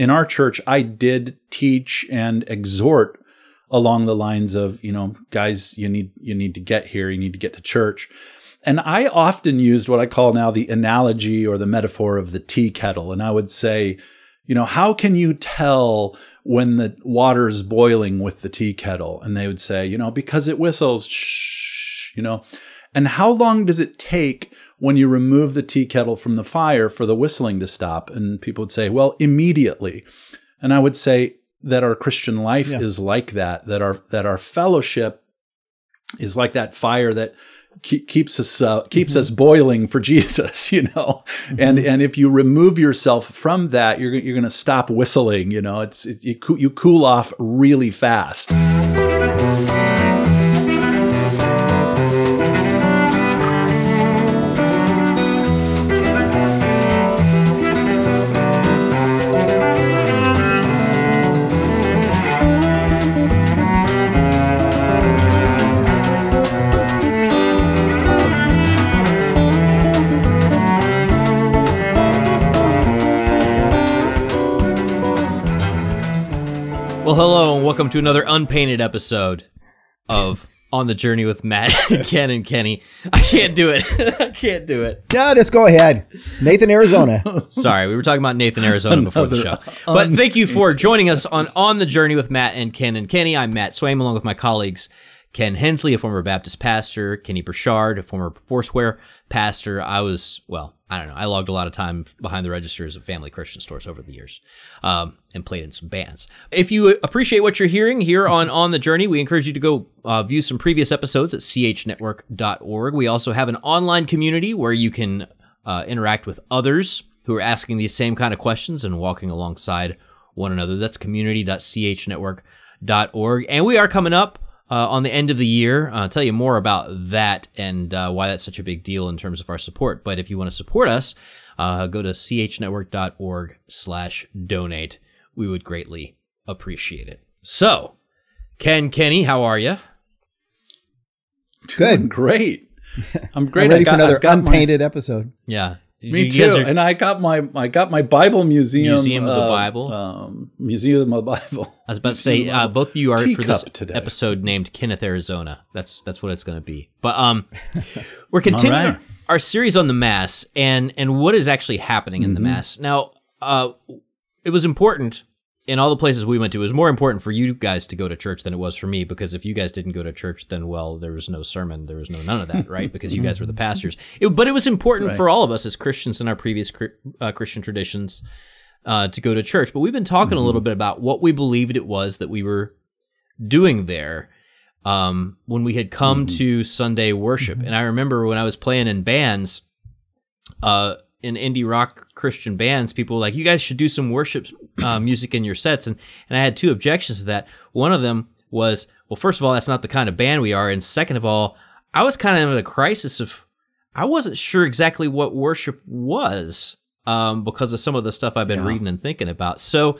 in our church, I did teach and exhort along the lines of, you know, guys, you need you need to get here, you need to get to church. And I often used what I call now the analogy or the metaphor of the tea kettle. And I would say, you know, how can you tell when the water is boiling with the tea kettle? And they would say, you know, because it whistles, shh, you know. And how long does it take when you remove the tea kettle from the fire for the whistling to stop? And people would say, well, immediately. And I would say that our Christian life yeah. is like that, that our, that our fellowship is like that fire that keeps us uh, keeps mm-hmm. us boiling for Jesus, you know. Mm-hmm. And and if you remove yourself from that, you're you're going to stop whistling, you know. It's it, you you cool off really fast. Welcome to another unpainted episode of On the Journey with Matt, Ken, and Kenny. I can't do it. I can't do it. Yeah, just go ahead. Nathan, Arizona. Sorry, we were talking about Nathan, Arizona before the show. But thank you for joining us on On the Journey with Matt and Ken and Kenny. I'm Matt Swaim, along with my colleagues Ken Hensley, a former Baptist pastor, Kenny Burchard, a former Foursquare pastor. I was, well, I don't know. I logged a lot of time behind the registers of family Christian stores over the years, um, and played in some bands. If you appreciate what you're hearing here on On the Journey, we encourage you to go uh, view some previous episodes at chnetwork.org. We also have an online community where you can uh, interact with others who are asking these same kind of questions and walking alongside one another. That's community.chnetwork.org. And we are coming up uh, on the end of the year. Uh, I'll tell you more about that and uh, why that's such a big deal in terms of our support. But if you want to support us, uh, go to chnetwork.org slash donate. We would greatly appreciate it. So, Ken, Kenny, how are you? Good. great. I'm great. I'm ready got, for another unpainted my, episode. Yeah. Me you too. Are, and I got my I got my Bible museum museum of the uh, Bible um, museum of the Bible. I was about to say uh, both of you are for this today. episode named Kenneth Arizona. That's that's what it's going to be. But um, we're continuing right. our series on the Mass and and what is actually happening in mm-hmm. the Mass. Now, uh, it was important in all the places we went to, it was more important for you guys to go to church than it was for me because if you guys didn't go to church, then well, there was no sermon, there was no none of that, right? Because you guys were the pastors. It, but it was important right. for all of us as Christians in our previous uh, Christian traditions uh, to go to church. But we've been talking mm-hmm. a little bit about what we believed it was that we were doing there um, when we had come mm-hmm. to Sunday worship. Mm-hmm. And I remember when I was playing in bands. Uh, in indie rock Christian bands, people were like, you guys should do some worship uh, music in your sets. And, and I had two objections to that. One of them was, well, first of all, that's not the kind of band we are. And second of all, I was kind of in a crisis of, I wasn't sure exactly what worship was um, because of some of the stuff I've been yeah. reading and thinking about. So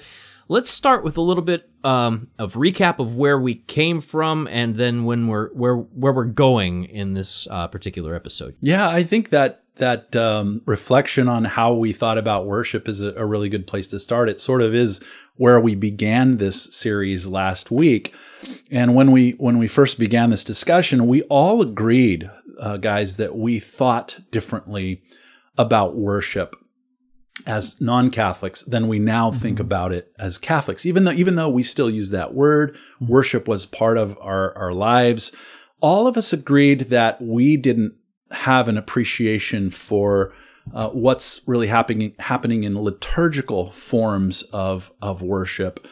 let's start with a little bit um, of recap of where we came from and then when we're where where we're going in this uh, particular episode. Yeah, I think that that um, reflection on how we thought about worship is a, a, really good place to start. It sort of is where we began this series last week, and when we when we first began this discussion, we all agreed, uh, guys, that we thought differently about worship as non-Catholics than we now mm-hmm. think about it as Catholics. Even though even though we still use that word, mm-hmm. worship was part of our our lives. All of us agreed that we didn't have an appreciation for uh, what's really happening happening in liturgical forms of of worship,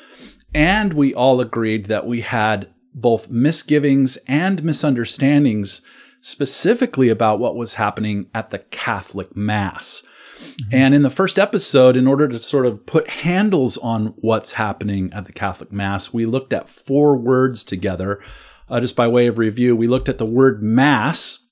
and we all agreed that we had both misgivings and misunderstandings specifically about what was happening at the Catholic Mass. Mm-hmm. And in the first episode, in order to sort of put handles on what's happening at the Catholic Mass, we looked at four words together. Uh, just by way of review, we looked at the word Mass,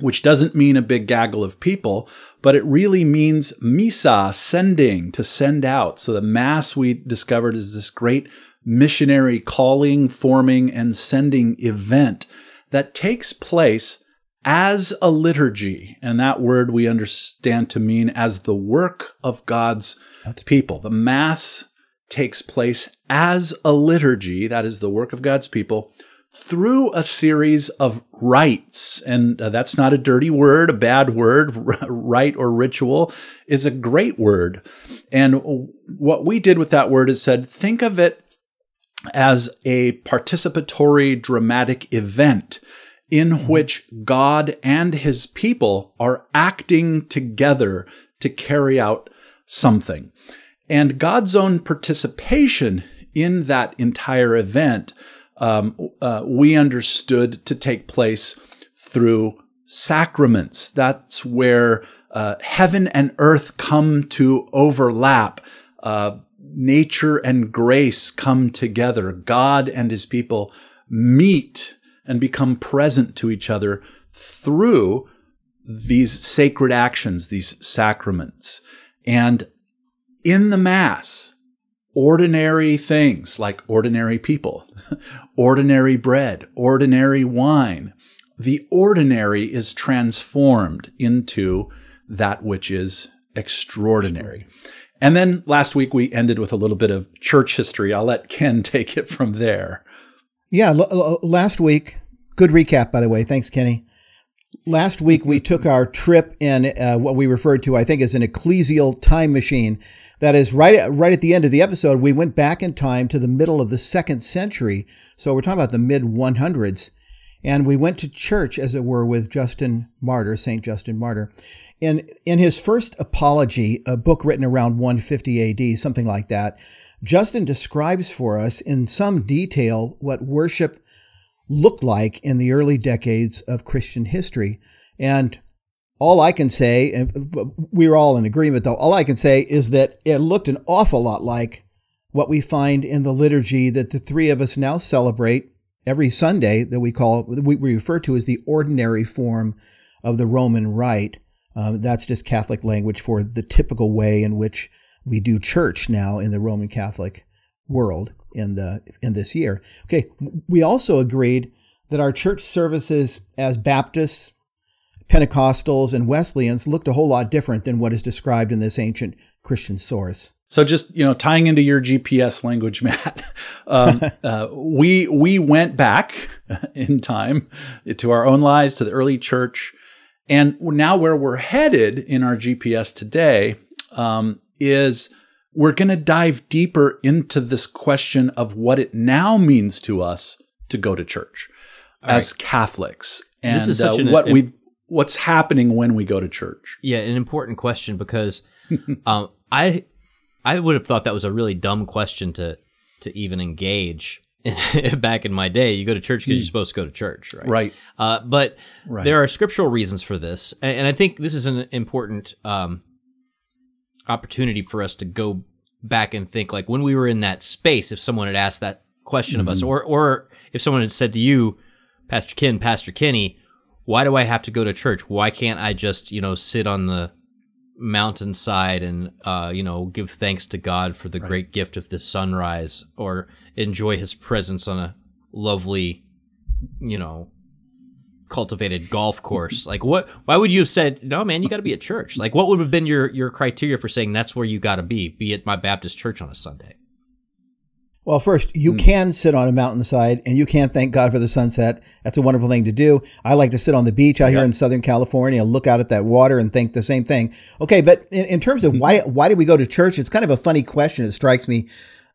which doesn't mean a big gaggle of people, but it really means missa, sending, to send out. So the Mass we discovered is this great missionary calling, forming, and sending event that takes place as a liturgy. And that word we understand to mean as the work of God's people. The Mass takes place as a liturgy, that is the work of God's people, through a series of rites. And uh, that's not a dirty word, a bad word. rite or ritual is a great word. And what we did with that word is said, think of it as a participatory dramatic event in mm-hmm. which God and his people are acting together to carry out something. And God's own participation in that entire event, um, uh, we understood to take place through sacraments. That's where uh, heaven and earth come to overlap. Uh, nature and grace come together. God and his people meet and become present to each other through these sacred actions, these sacraments. And in the Mass, ordinary things like ordinary people, ordinary bread, ordinary wine, the ordinary is transformed into that which is extraordinary. And then last week we ended with a little bit of church history. I'll let Ken take it from there. Yeah, l- l- last week, good recap, by the way. Thanks, Kenny. Last week, we took our trip in uh, what we referred to, I think, as an ecclesial time machine. That is, right at, right at the end of the episode, we went back in time to the middle of the second century. So we're talking about the mid 100s. And we went to church, as it were, with Justin Martyr, St. Justin Martyr. In, in his first apology, a book written around 150 AD, something like that, Justin describes for us in some detail what worship looked like in the early decades of Christian history. And all I can say, and we're all in agreement though, all I can say is that it looked an awful lot like what we find in the liturgy that the three of us now celebrate every Sunday that we call, we refer to as the ordinary form of the Roman Rite. Um, that's just Catholic language for the typical way in which we do church now in the Roman Catholic world in the in this year. Okay, we also agreed that our church services as Baptists, Pentecostals, and Wesleyans looked a whole lot different than what is described in this ancient Christian source. So just you know, tying into your GPS language, Matt, um, uh, we we went back in time to our own lives, to the early church, and now where we're headed in our GPS today um, is we're going to dive deeper into this question of what it now means to us to go to church All as right. Catholics and uh, an, what we what's happening when we go to church. Yeah, an important question because um, I I would have thought that was a really dumb question to to even engage. back in my day, you go to church because you're hmm. supposed to go to church, right? Right. Uh, but right. there are scriptural reasons for this, and, I think this is an important um, opportunity for us to go back and think like when we were in that space if someone had asked that question mm-hmm. of us mm-hmm. or or if someone had said to you pastor ken pastor kenny why do i have to go to church why can't i just you know sit on the mountainside and uh, you know give thanks to god for the right. great gift of this sunrise or enjoy his presence on a lovely you know cultivated golf course. Like what why would you have said, "No, man, you got to be at church." Like what would have been your your criteria for saying that's where you got to be, be at my Baptist church on a Sunday? Well, first, you mm. can sit on a mountainside and you can thank God for the sunset. That's a wonderful thing to do. I like to sit on the beach out here in Southern California, look out at that water and think the same thing. Okay, but in, in terms of hmm. why why do we go to church? It's kind of a funny question. It strikes me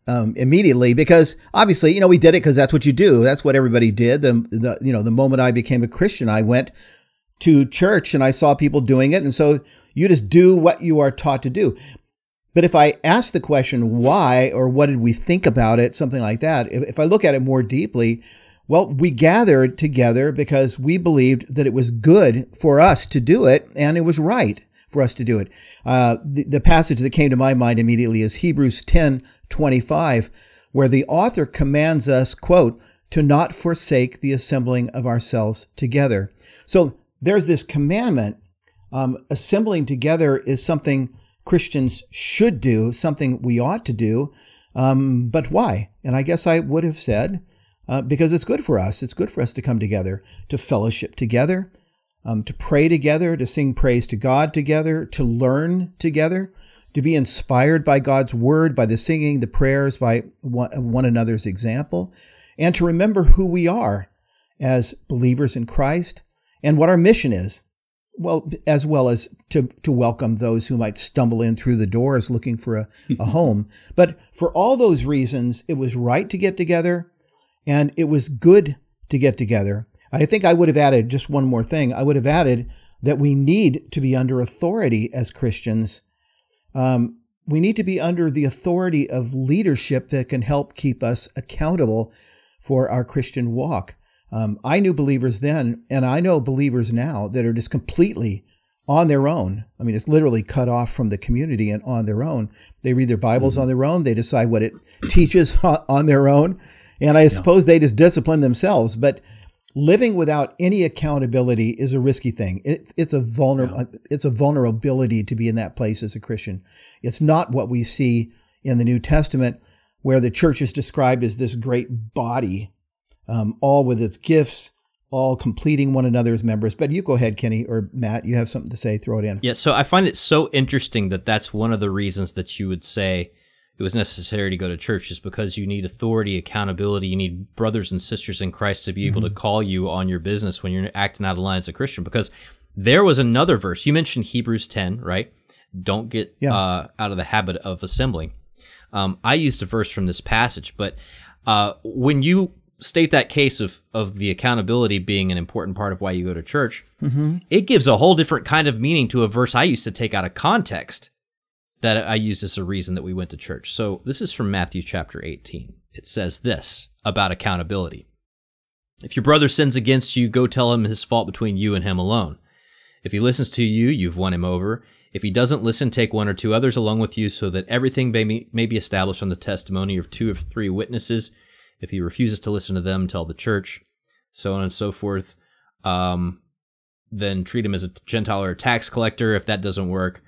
um, immediately because obviously, you know, we did it because that's what you do. That's what everybody did. The, the, you know, the moment I became a Christian, I went to church and I saw people doing it. And so you just do what you are taught to do. But if I ask the question, why or what did we think about it, something like that, if, if I look at it more deeply, well, we gathered together because we believed that it was good for us to do it and it was right for us to do it. Uh, the, the passage that came to my mind immediately is Hebrews 10 25, where the author commands us, quote, to not forsake the assembling of ourselves together. So there's this commandment. Um, assembling together is something Christians should do, something we ought to do. Um, but why? And I guess I would have said, uh, because it's good for us. It's good for us to come together, to fellowship together, um, to pray together, to sing praise to God together, to learn together, to be inspired by God's word, by the singing, the prayers, by one, one another's example, and to remember who we are as believers in Christ and what our mission is. Well, as well as to, to welcome those who might stumble in through the doors looking for a, a home. But for all those reasons, it was right to get together and it was good to get together. I think I would have added just one more thing. I would have added that we need to be under authority as Christians. Um, we need to be under the authority of leadership that can help keep us accountable for our Christian walk. Um, I knew believers then, and I know believers now that are just completely on their own. I mean, it's literally cut off from the community and on their own. They read their Bibles mm-hmm. on their own. They decide what it teaches on their own. And I yeah. suppose they just discipline themselves. But living without any accountability is a risky thing. It, it's a vulnerable, yeah. it's a vulnerability to be in that place as a Christian. It's not what we see in the New Testament, where the church is described as this great body um, all with its gifts, all completing one another's members. But you go ahead, Kenny or Matt. You have something to say. Throw it in. Yeah. So I find it so interesting that that's one of the reasons that you would say it was necessary to go to church is because you need authority, accountability. You need brothers and sisters in Christ to be able mm-hmm. to call you on your business when you're acting out of line as a Christian. Because there was another verse you mentioned Hebrews 10, right? Don't get yeah. uh, out of the habit of assembling. Um, I used a verse from this passage, but uh, when you state that case of of the accountability being an important part of why you go to church, mm-hmm. it gives a whole different kind of meaning to a verse I used to take out of context that I used as a reason that we went to church. So this is from Matthew chapter 18. It says this about accountability. If your brother sins against you, go tell him his fault between you and him alone. If he listens to you, you've won him over. If he doesn't listen, take one or two others along with you so that everything may be, may be established on the testimony of two or three witnesses. If he refuses to listen to them, tell the church, so on and so forth. Um, then treat him as a Gentile or a tax collector. If that doesn't work,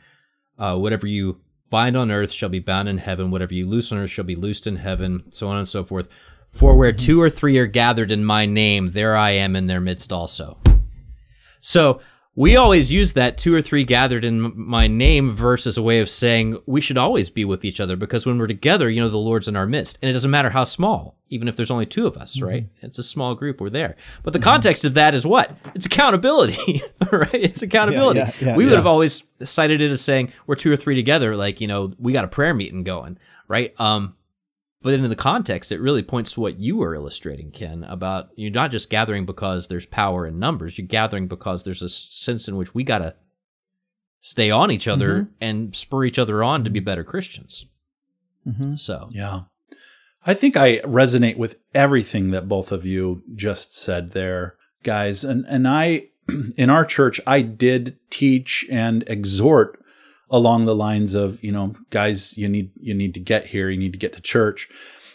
uh, whatever you bind on earth shall be bound in heaven. Whatever you loose on earth shall be loosed in heaven, so on and so forth. For where two or three are gathered in my name, there I am in their midst also. So we always use that two or three gathered in my name verse as a way of saying we should always be with each other because when we're together, you know, the Lord's in our midst. And it doesn't matter how small, even if there's only two of us, mm-hmm. right? It's a small group, we're there. But the mm-hmm. context of that is what? It's accountability, right? It's accountability. Yeah, yeah, yeah, we would have always cited it as saying we're two or three together, like, you know, we got a prayer meeting going, right? Um, but in the context, it really points to what you were illustrating, Ken, about you're not just gathering because there's power in numbers. You're gathering because there's a sense in which we got to stay on each other mm-hmm. and spur each other on to be better Christians. Mm-hmm. So, yeah. I think I resonate with everything that both of you just said there, guys. And, and I, in our church, I did teach and exhort along the lines of, you know, guys, you need you need to get here, you need to get to church.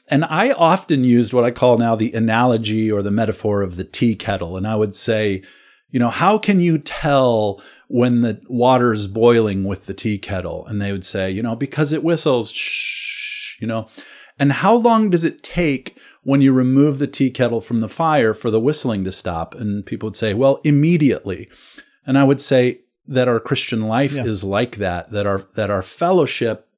And I often used what I call now the analogy or the metaphor of the tea kettle. And I would say, you know, how can you tell when the water is boiling with the tea kettle? And they would say, you know, because it whistles, shh, you know. And how long does it take when you remove the tea kettle from the fire for the whistling to stop? And people would say, well, immediately. And I would say, that our Christian life yeah. is like that, that our, that our fellowship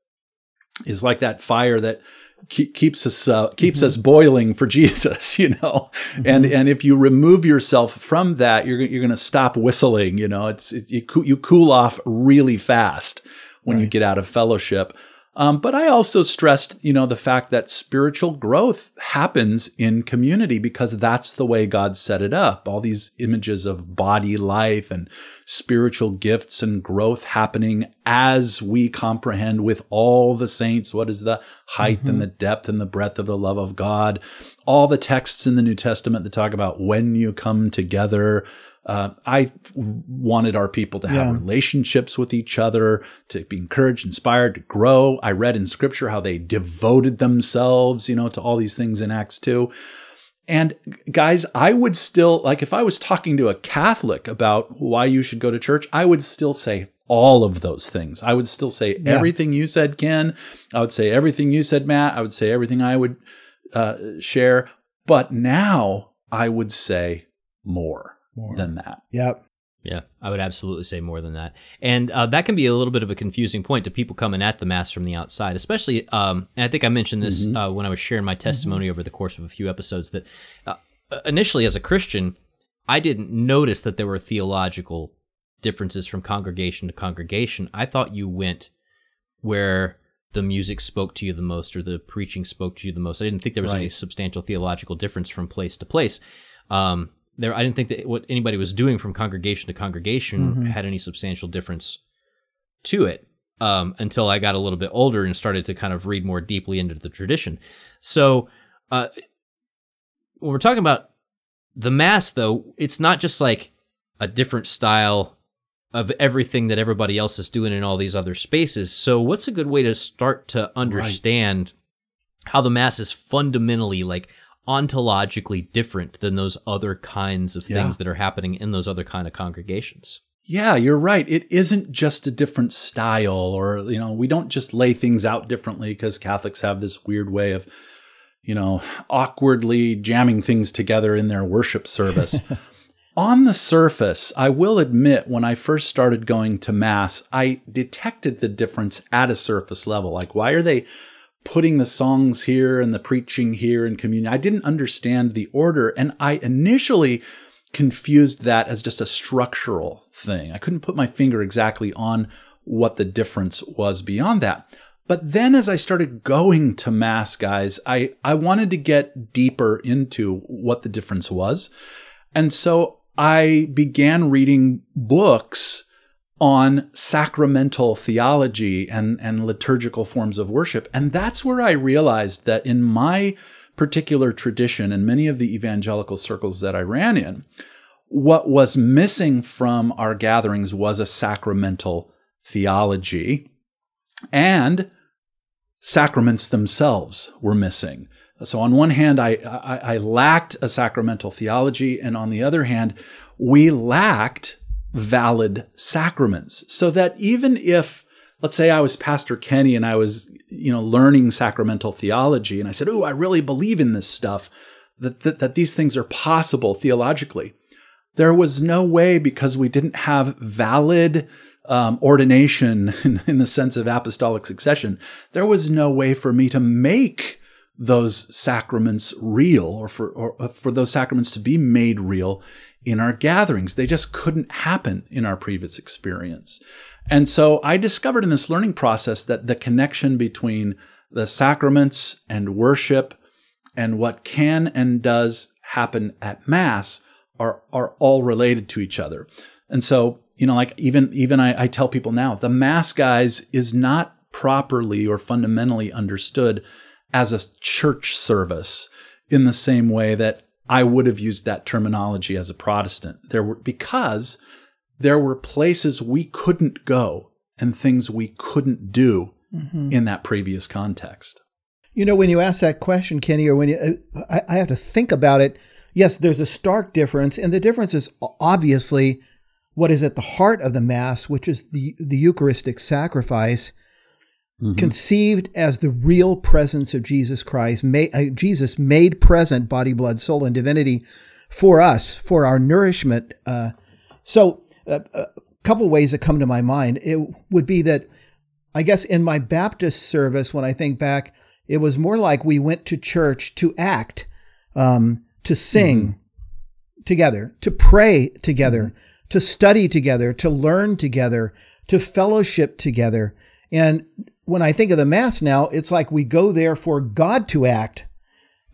is like that fire that keeps us uh, keeps mm-hmm. us boiling for Jesus, you know. Mm-hmm. And and if you remove yourself from that, you're you're going to stop whistling, you know. It's it, you you cool off really fast when right. you get out of fellowship. Um, but I also stressed, you know, the fact that spiritual growth happens in community because that's the way God set it up. All these images of body life and spiritual gifts and growth happening as we comprehend with all the saints what is the height mm-hmm. and the depth and the breadth of the love of God. All the texts in the New Testament that talk about when you come together, uh, I wanted our people to have yeah. relationships with each other, to be encouraged, inspired, to grow. I read in scripture how they devoted themselves, you know, to all these things in Acts 2. And guys, I would still, like, if I was talking to a Catholic about why you should go to church, I would still say all of those things. I would still say yeah. everything you said, Ken. I would say everything you said, Matt. I would say everything I would uh, share. But now I would say more more than that. Yep. Yeah, I would absolutely say more than that. And uh, that can be a little bit of a confusing point to people coming at the Mass from the outside, especially, um, and I think I mentioned this mm-hmm. uh, when I was sharing my testimony mm-hmm. over the course of a few episodes, that uh, initially as a Christian, I didn't notice that there were theological differences from congregation to congregation. I thought you went where the music spoke to you the most or the preaching spoke to you the most. I didn't think there was right. any substantial theological difference from place to place. Um, there I didn't think that what anybody was doing from congregation to congregation mm-hmm. had any substantial difference to it um, until I got a little bit older and started to kind of read more deeply into the tradition. So uh, when we're talking about the mass, though, it's not just like a different style of everything that everybody else is doing in all these other spaces. So what's a good way to start to understand right. how the mass is fundamentally like ontologically different than those other kinds of things that are happening in those other kind of congregations. Yeah, you're right. It isn't just a different style or you know, we don't just lay things out differently because Catholics have this weird way of you know, awkwardly jamming things together in their worship service. On the surface, I will admit when I first started going to mass, I detected the difference at a surface level. Like why are they putting the songs here and the preaching here and communion. I didn't understand the order. And I initially confused that as just a structural thing. I couldn't put my finger exactly on what the difference was beyond that. But then as I started going to mass, guys, I, I wanted to get deeper into what the difference was. And so I began reading books on sacramental theology and, and liturgical forms of worship. And that's where I realized that in my particular tradition and many of the evangelical circles that I ran in, what was missing from our gatherings was a sacramental theology and sacraments themselves were missing. So on one hand, I, I, I lacked a sacramental theology, and on the other hand, we lacked valid sacraments. So that even if, let's say I was Pastor Kenny and I was, you know, learning sacramental theology and I said, Oh, I really believe in this stuff, that, that, that these things are possible theologically. There was no way because we didn't have valid um, ordination in, in the sense of apostolic succession. There was no way for me to make those sacraments real or for, or for those sacraments to be made real in our gatherings. They just couldn't happen in our previous experience. And so I discovered in this learning process that the connection between the sacraments and worship and what can and does happen at Mass are, are all related to each other. And so, you know, like even, even I, I tell people now, the Mass, guys, is not properly or fundamentally understood as a church service in the same way that I would have used that terminology as a Protestant. There were because there were places we couldn't go and things we couldn't do mm-hmm. in that previous context. You know, when you ask that question, Kenny, or when you, uh, I, I have to think about it. Yes, there's a stark difference, and the difference is obviously what is at the heart of the Mass, which is the the Eucharistic sacrifice, Mm-hmm. conceived as the real presence of Jesus Christ, may, uh, Jesus made present body, blood, soul, and divinity for us, for our nourishment. Uh, so, uh, a couple ways that come to my mind it would be that I guess in my Baptist service, when I think back, it was more like we went to church to act, um, to sing mm-hmm. together, to pray together, mm-hmm. to study together, to learn together, to fellowship together. And when I think of the Mass now, it's like we go there for God to act.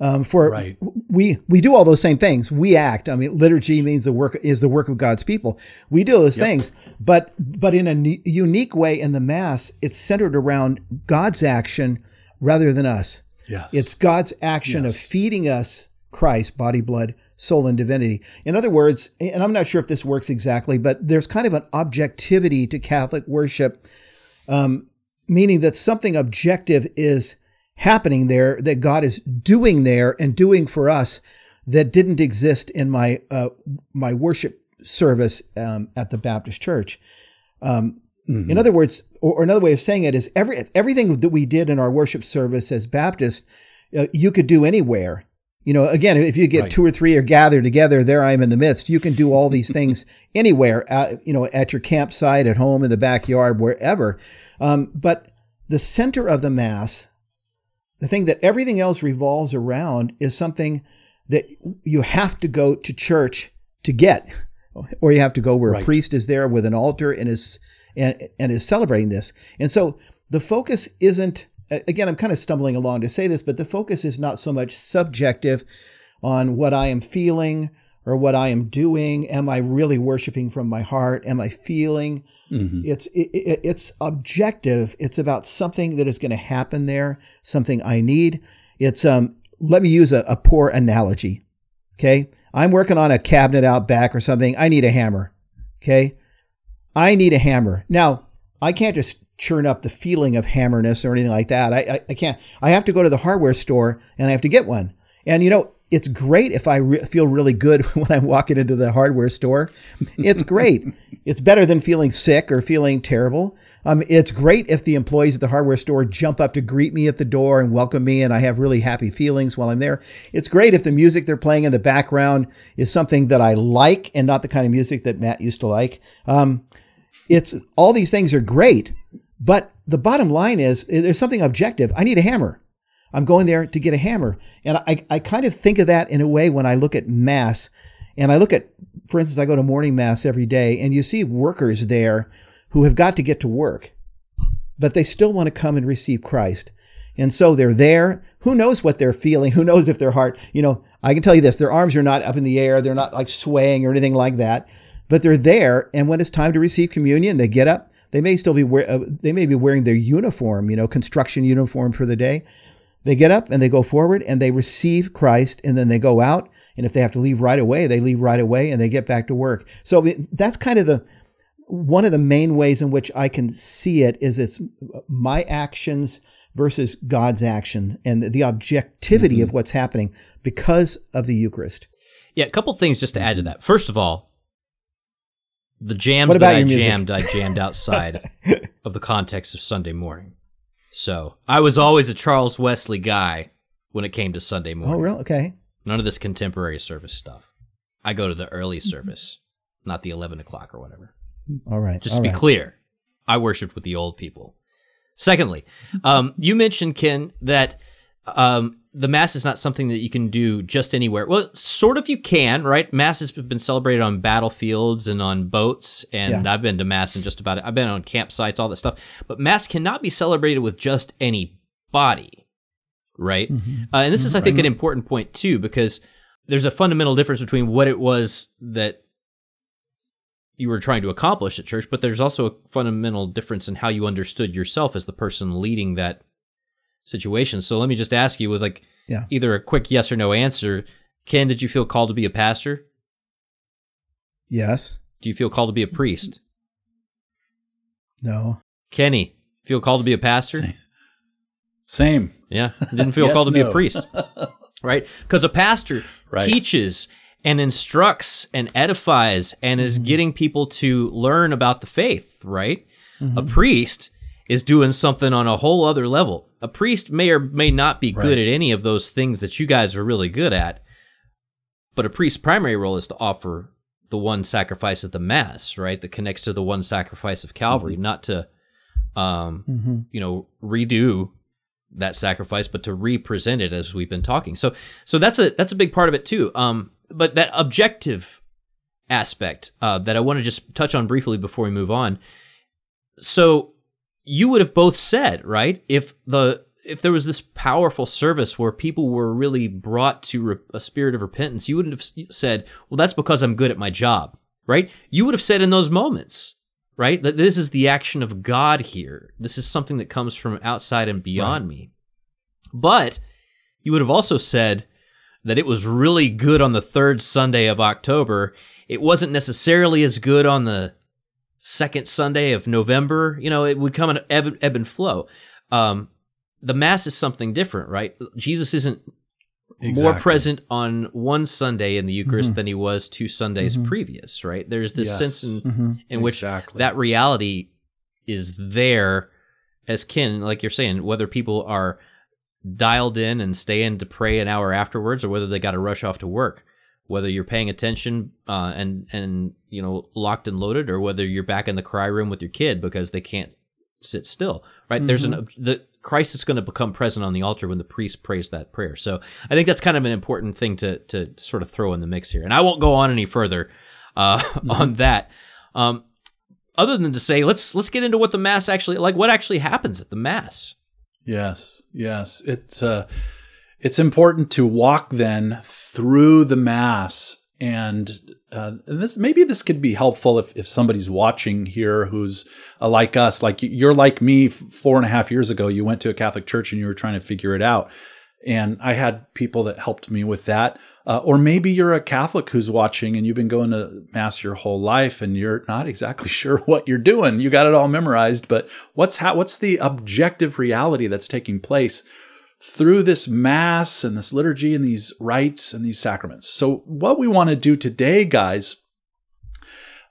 Um, for right. we we do all those same things. We act. I mean, liturgy means the work is the work of God's people. We do those yep. things, but but in a n- unique way in the Mass, it's centered around God's action rather than us. Yes, it's God's action yes. of feeding us Christ, body, blood, soul, and divinity. In other words, and I'm not sure if this works exactly, but there's kind of an objectivity to Catholic worship. Um, meaning that something objective is happening there that God is doing there and doing for us that didn't exist in my uh, my worship service um, at the Baptist Church. Um, mm-hmm. In other words, or, or, another way of saying it is every everything that we did in our worship service as Baptists, uh, you could do anywhere. You know, again, if you get right. two or three are gathered together, there I am in the midst. You can do all these things anywhere, you know, at your campsite, at home, in the backyard, wherever. Um, but the center of the Mass, the thing that everything else revolves around, is something that you have to go to church to get, or you have to go where right. a priest is there with an altar and is and, and is celebrating this. And so the focus isn't again, I'm kind of stumbling along to say this, but the focus is not so much subjective on what I am feeling or what I am doing. Am I really worshiping from my heart? Am I feeling? Mm-hmm. It's it, it, it's objective. It's about something that is going to happen there, something I need. It's um. Let me use a, a poor analogy. Okay, I'm working on a cabinet out back or something. I need a hammer. Okay, I need a hammer. Now I can't just churn up the feeling of hammerness or anything like that. I, I, I, can't. I have to go to the hardware store and I have to get one. And you know, it's great if I re- feel really good when I'm walking into the hardware store. It's great. it's better than feeling sick or feeling terrible. Um, it's great if the employees at the hardware store jump up to greet me at the door and welcome me, and I have really happy feelings while I'm there. It's great if the music they're playing in the background is something that I like and not the kind of music that Matt used to like. Um, it's all these things are great, but the bottom line is there's something objective. I need a hammer. I'm going there to get a hammer. And I, I kind of think of that in a way when I look at Mass. And I look at, for instance, I go to morning Mass every day, and you see workers there who have got to get to work, but they still want to come and receive Christ. And so they're there. Who knows what they're feeling? Who knows if their heart, you know, I can tell you this their arms are not up in the air. They're not like swaying or anything like that, but they're there. And when it's time to receive communion, they get up they may still be wear, uh, they may be wearing their uniform, you know, construction uniform for the day. They get up and they go forward and they receive Christ and then they go out. And if they have to leave right away, they leave right away and they get back to work. So that's kind of the one of the main ways in which I can see it is it's my actions versus God's action and the objectivity mm-hmm. of what's happening because of the Eucharist. Yeah, a couple things just to add to that. First of all, the jams that I jammed, I jammed outside of the context of Sunday morning. So I was always a Charles Wesley guy when it came to Sunday oh, morning. Oh, really? Okay. None of this contemporary service stuff. I go to the early service, not the 11 o'clock or whatever. All right. Just All to right. be clear, I worshiped with the old people. Secondly, um, you mentioned, Ken, that um, the mass is not something that you can do just anywhere. Well, sort of you can, right? Masses have been celebrated on battlefields and on boats, and yeah. I've been to mass and just about it. I've been on campsites, all that stuff. But mass cannot be celebrated with just any body, right? Mm-hmm. Uh, and this is, I think, an important point too, because there's a fundamental difference between what it was that you were trying to accomplish at church, but there's also a fundamental difference in how you understood yourself as the person leading that situation. So let me just ask you with like yeah. either a quick yes or no answer. Ken, did you feel called to be a pastor? Yes. Do you feel called to be a priest? No. Kenny, feel called to be a pastor? Same. Same. Yeah. Didn't feel yes, called to no. be a priest. right? Because a pastor right. teaches and instructs and edifies and is mm-hmm. getting people to learn about the faith, right? Mm-hmm. A priest is doing something on a whole other level. A priest may or may not be good at any of those things that you guys are really good at, but a priest's primary role is to offer the one sacrifice of the mass, right? That connects to the one sacrifice of Calvary, mm-hmm. not to, um, mm-hmm. you know, redo that sacrifice, but to represent it as we've been talking. So, so that's a that's a big part of it too. Um, but that objective aspect uh, that I want to just touch on briefly before we move on. So you would have both said, right? If the if there was this powerful service where people were really brought to re- a spirit of repentance, you wouldn't have said, "Well, that's because I'm good at my job." Right? You would have said in those moments, right? That this is the action of God here. This is something that comes from outside and beyond right. me. But you would have also said that it was really good on the third Sunday of October. It wasn't necessarily as good on the second Sunday of November. You know, it would come in ebb, ebb and flow. Um, the Mass is something different, right? Jesus isn't exactly. more present on one Sunday in the Eucharist mm-hmm. than he was two Sundays mm-hmm. previous, right? There's this yes. sense in, mm-hmm. in which exactly. that reality is there as Ken, like you're saying, whether people are dialed in and stay in to pray an hour afterwards, or whether they got to rush off to work. Whether you're paying attention uh, and and you know locked and loaded, or whether you're back in the cry room with your kid because they can't sit still. Right? Mm-hmm. There's an the Christ is going to become present on the altar when the priest prays that prayer. So I think that's kind of an important thing to to sort of throw in the mix here. And I won't go on any further uh, mm-hmm. on that. Um, other than to say, let's let's get into what the mass actually like. What actually happens at the mass? Yes, yes, it's uh, it's important to walk then through the mass, and uh, this maybe this could be helpful if if somebody's watching here who's uh, like us, like you're like me. Four and a half years ago, you went to a Catholic church and you were trying to figure it out, and I had people that helped me with that. Uh, or maybe you're a Catholic who's watching and you've been going to Mass your whole life and you're not exactly sure what you're doing. You got it all memorized, but what's ha- what's the objective reality that's taking place through this Mass and this liturgy and these rites and these sacraments? So, what we want to do today, guys,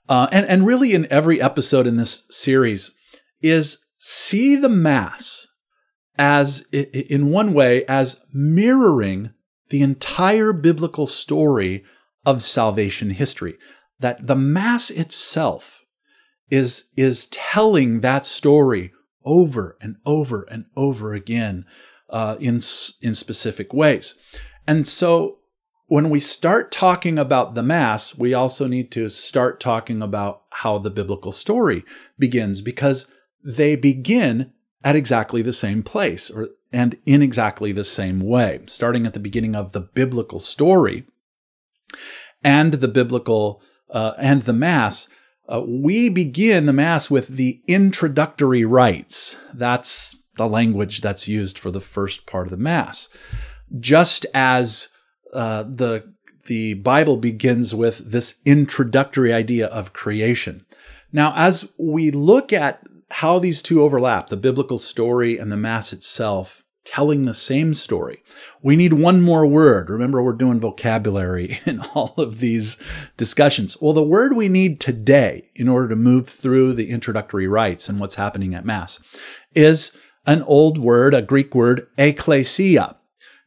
uh, and and really in every episode in this series, is see the Mass as in one way as mirroring the entire biblical story of salvation history. That the Mass itself is, is telling that story over and over and over again uh, in, in specific ways. And so when we start talking about the Mass, we also need to start talking about how the biblical story begins because they begin at exactly the same place, or and in exactly the same way, starting at the beginning of the biblical story and the biblical uh, and the Mass. Uh, we begin the Mass with the introductory rites. That's the language that's used for the first part of the Mass. Just as uh, the the Bible begins with this introductory idea of creation. Now, as we look at how these two overlap, the biblical story and the Mass itself, telling the same story. We need one more word. Remember, we're doing vocabulary in all of these discussions. Well, the word we need today in order to move through the introductory rites and what's happening at Mass is an old word, a Greek word, ekklesia.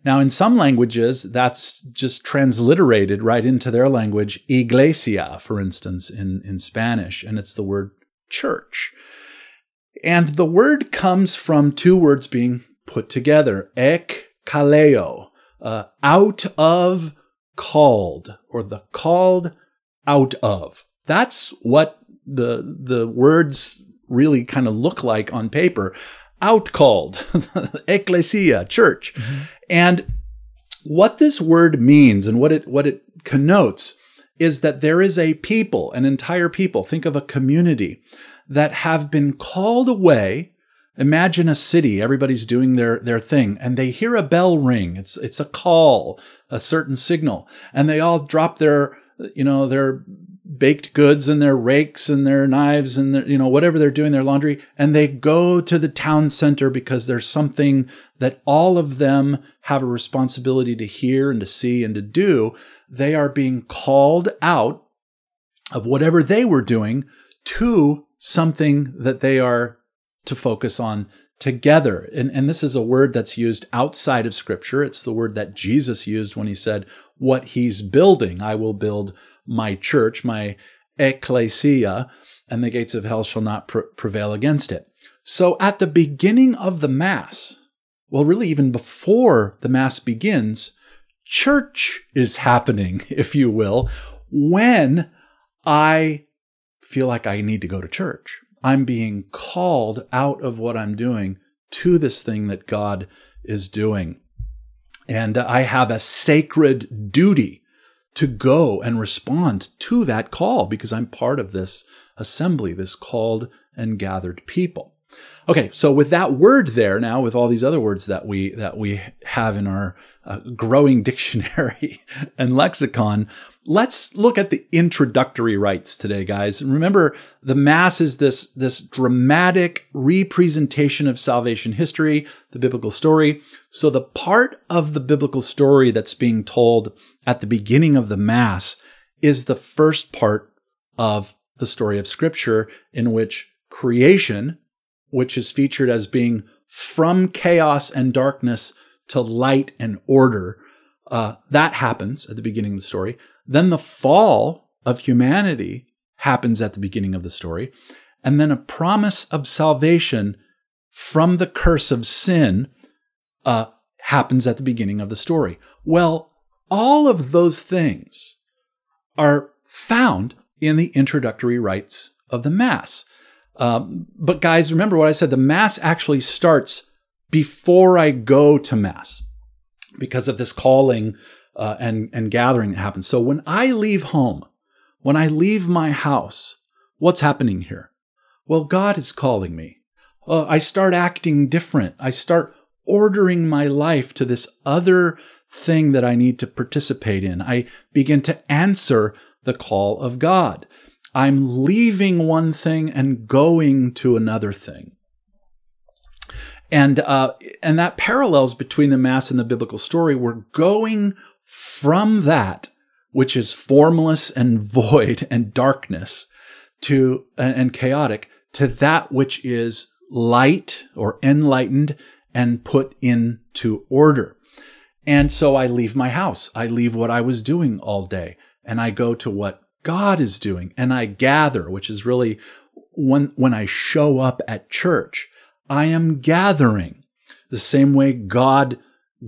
Now, in some languages, that's just transliterated right into their language, iglesia, for instance, in, in Spanish, and it's the word church. And the word comes from two words being put together. Ek kaleo, uh, out of called, or the called out of. That's what the the words really kind of look like on paper. Out called, ecclesia, church, mm-hmm. and what this word means and what it what it connotes is that there is a people, an entire people. Think of a community that have been called away Imagine a city, everybody's doing their, their thing, and they hear a bell ring. It's, it's a call, a certain signal, and they all drop their, you know, their baked goods and their rakes and their knives and their, you know, whatever they're doing, their laundry, and they go to the town center because there's something that all of them have a responsibility to hear and to see and to do. They are being called out of whatever they were doing to something that they are to focus on together. And, and this is a word that's used outside of scripture. It's the word that Jesus used when he said, what he's building, I will build my church, my ecclesia, and the gates of hell shall not pr- prevail against it. So at the beginning of the Mass, well, really even before the Mass begins, church is happening, if you will, when I feel like I need to go to church. I'm being called out of what I'm doing to this thing that God is doing. And I have a sacred duty to go and respond to that call because I'm part of this assembly, this called and gathered people. Okay, so with that word there now, with all these other words that we that we have in our uh, growing dictionary and lexicon, let's look at the introductory rites today, guys. Remember, the Mass is this this dramatic representation of salvation history, the biblical story. So the part of the biblical story that's being told at the beginning of the Mass is the first part of the story of Scripture, in which creation which is featured as being from chaos and darkness to light and order. Uh, that happens at the beginning of the story. Then the fall of humanity happens at the beginning of the story. And then a promise of salvation from the curse of sin uh, happens at the beginning of the story. Well, all of those things are found in the introductory rites of the Mass. Um, but guys, remember what I said the Mass actually starts before I go to Mass because of this calling uh, and, and gathering that happens. So when I leave home, when I leave my house, what's happening here? Well, God is calling me. Uh, I start acting different. I start ordering my life to this other thing that I need to participate in. I begin to answer the call of God. I'm leaving one thing and going to another thing. And uh, and that parallels between the mass and the biblical story. We're going from that which is formless and void and darkness to and chaotic to that which is light or enlightened and put into order. And so I leave my house. I leave what I was doing all day and I go to what God is doing and I gather, which is really when, when I show up at church, I am gathering the same way God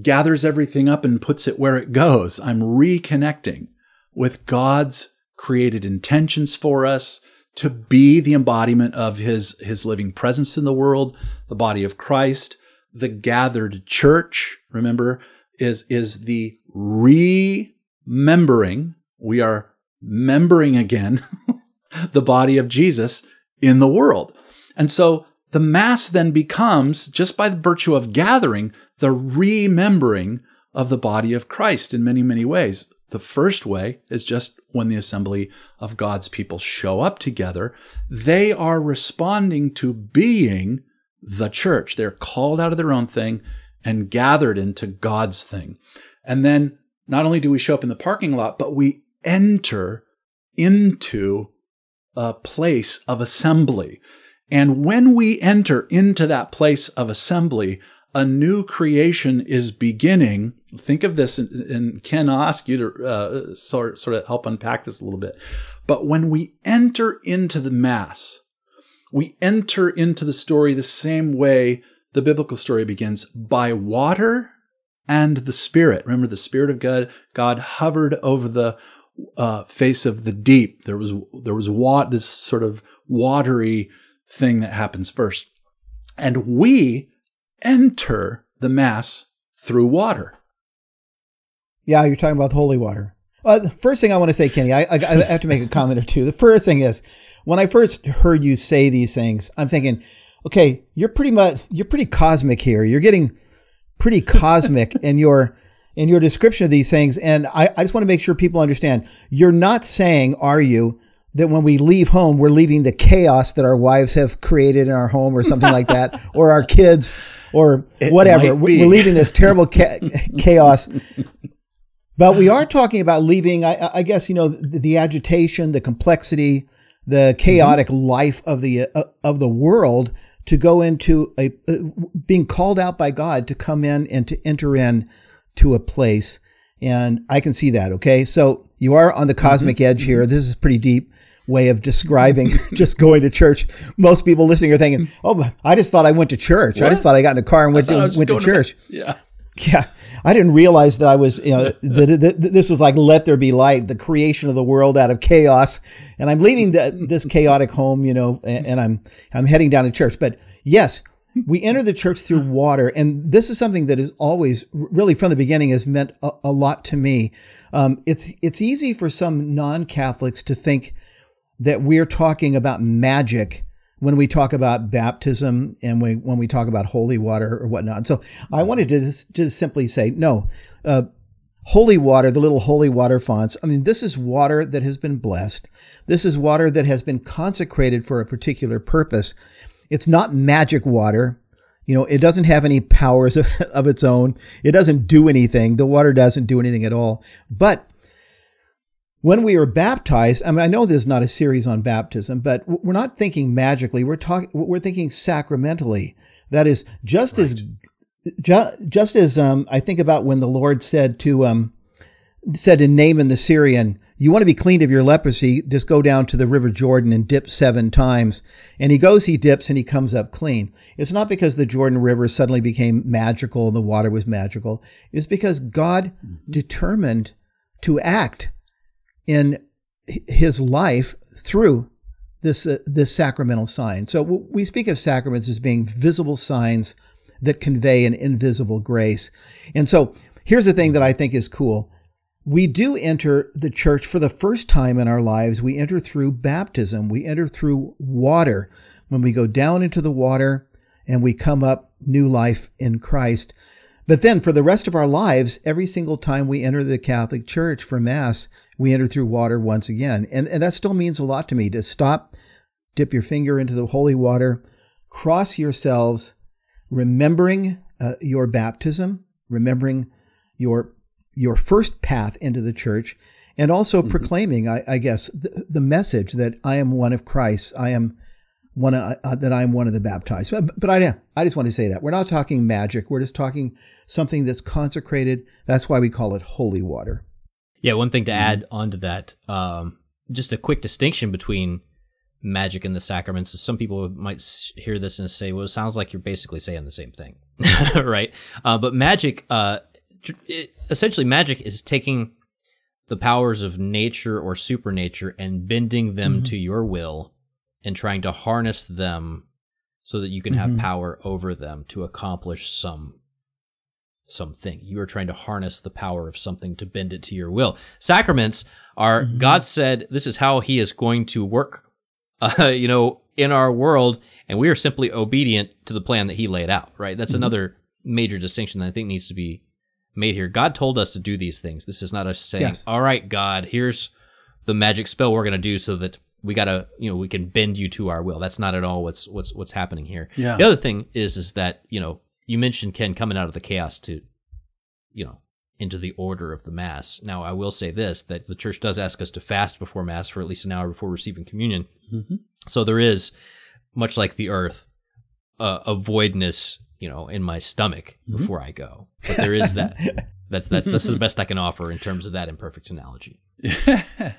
gathers everything up and puts it where it goes. I'm reconnecting with God's created intentions for us to be the embodiment of his, his living presence in the world, the body of Christ, the gathered church, remember, is, is the remembering. We are membering again the body of Jesus in the world. And so the Mass then becomes, just by the virtue of gathering, the remembering of the body of Christ in many, many ways. The first way is just when the assembly of God's people show up together, they are responding to being the church. They're called out of their own thing and gathered into God's thing. And then not only do we show up in the parking lot, but we enter into a place of assembly. And when we enter into that place of assembly, a new creation is beginning. Think of this, and Ken, I'll ask you to uh, sort, sort of help unpack this a little bit. But when we enter into the Mass, we enter into the story the same way the biblical story begins by water and the Spirit. Remember, the Spirit of God, God hovered over the uh, face of the deep. There was there was wat- this sort of watery thing that happens first, and we enter the Mass through water. Yeah, you're talking about holy water. Uh, the first thing I want to say, Kenny, I, I, I have to make a comment or two. The first thing is, when I first heard you say these things, I'm thinking, okay, you're pretty much you're pretty cosmic here. You're getting pretty cosmic in your in your description of these things, and I, I just want to make sure people understand. You're not saying, are you, that when we leave home, we're leaving the chaos that our wives have created in our home or something like that, or our kids, or it whatever. We're leaving this terrible ca- chaos. But we are talking about leaving, I, I guess, you know, the, the, agitation, the complexity, the chaotic mm-hmm. life of the uh, of the world to go into a uh, being called out by God to come in and to enter in to a place. And I can see that. Okay, so you are on the cosmic mm-hmm. edge here. This is pretty deep way of describing just going to church. Most people listening are thinking, "Oh, I just thought I went to church. What? I just thought I got in a car and went to went to church." To, yeah, yeah. I didn't realize that I was, you know, that, that, that, this was like "Let there be light," the creation of the world out of chaos, and I'm leaving the, this chaotic home, you know, and, and I'm I'm heading down to church. But yes, we enter the church through water, and this is something that is always, really, from the beginning, has meant a, a lot to me. Um, it's it's easy for some non-Catholics to think that we're talking about magic when we talk about baptism and we, when we talk about holy water or whatnot. So I wanted to just, simply say, no, uh, holy water, the little holy water fonts. I mean, this is water that has been blessed. This is water that has been consecrated for a particular purpose. It's not magic water. You know, it doesn't have any powers of, of its own. It doesn't do anything. The water doesn't do anything at all. But when we are baptized, I mean, I know there's not a series on baptism, but we're not thinking magically. We're talking, we're thinking sacramentally. That is just right. as just as um, I think about when the Lord said to um, said to Naaman the Syrian, "You want to be cleaned of your leprosy? Just go down to the River Jordan and dip seven times." And he goes, he dips, and he comes up clean. It's not because the Jordan River suddenly became magical and the water was magical. It's because God mm-hmm. determined to act in His life through this uh, this sacramental sign. So we speak of sacraments as being visible signs that convey an invisible grace. And so here's the thing that I think is cool. We do enter the church for the first time in our lives. We enter through baptism. We enter through water. When we go down into the water and we come up new life in Christ. But then for the rest of our lives, every single time we enter the Catholic Church for Mass, we enter through water once again. And, and that still means a lot to me to stop, dip your finger into the holy water, cross yourselves remembering uh, your baptism, remembering your your first path into the church, and also mm-hmm. proclaiming, I, I guess, the, the, message that I am one of Christ. I am one of, uh, that I am one of the baptized. But, but I I just want to say that we're not talking magic. We're just talking something that's consecrated. That's why we call it holy water. Yeah, one thing to mm-hmm. add on to that, um, just a quick distinction between magic and the sacraments some people might hear this and say well it sounds like you're basically saying the same thing right uh, but magic uh, it, essentially magic is taking the powers of nature or supernature and bending them mm-hmm. to your will and trying to harness them so that you can mm-hmm. have power over them to accomplish some something you are trying to harness the power of something to bend it to your will sacraments are mm-hmm. god said this is how he is going to work uh, you know, in our world, and we are simply obedient to the plan that He laid out. Right. That's mm-hmm. another major distinction that I think needs to be made here. God told us to do these things. This is not us saying, yes. "All right, God, here's the magic spell we're going to do so that we got to, you know, we can bend you to our will." That's not at all what's what's what's happening here. Yeah. The other thing is is that you know you mentioned Ken coming out of the chaos to, you know, into the order of the Mass. Now, I will say this that the church does ask us to fast before Mass for at least an hour before receiving communion. Mm-hmm. So there is, much like the earth, uh, a voidness, you know, in my stomach mm-hmm. before I go. But there is that. that's that's that's the best I can offer in terms of that imperfect analogy. okay,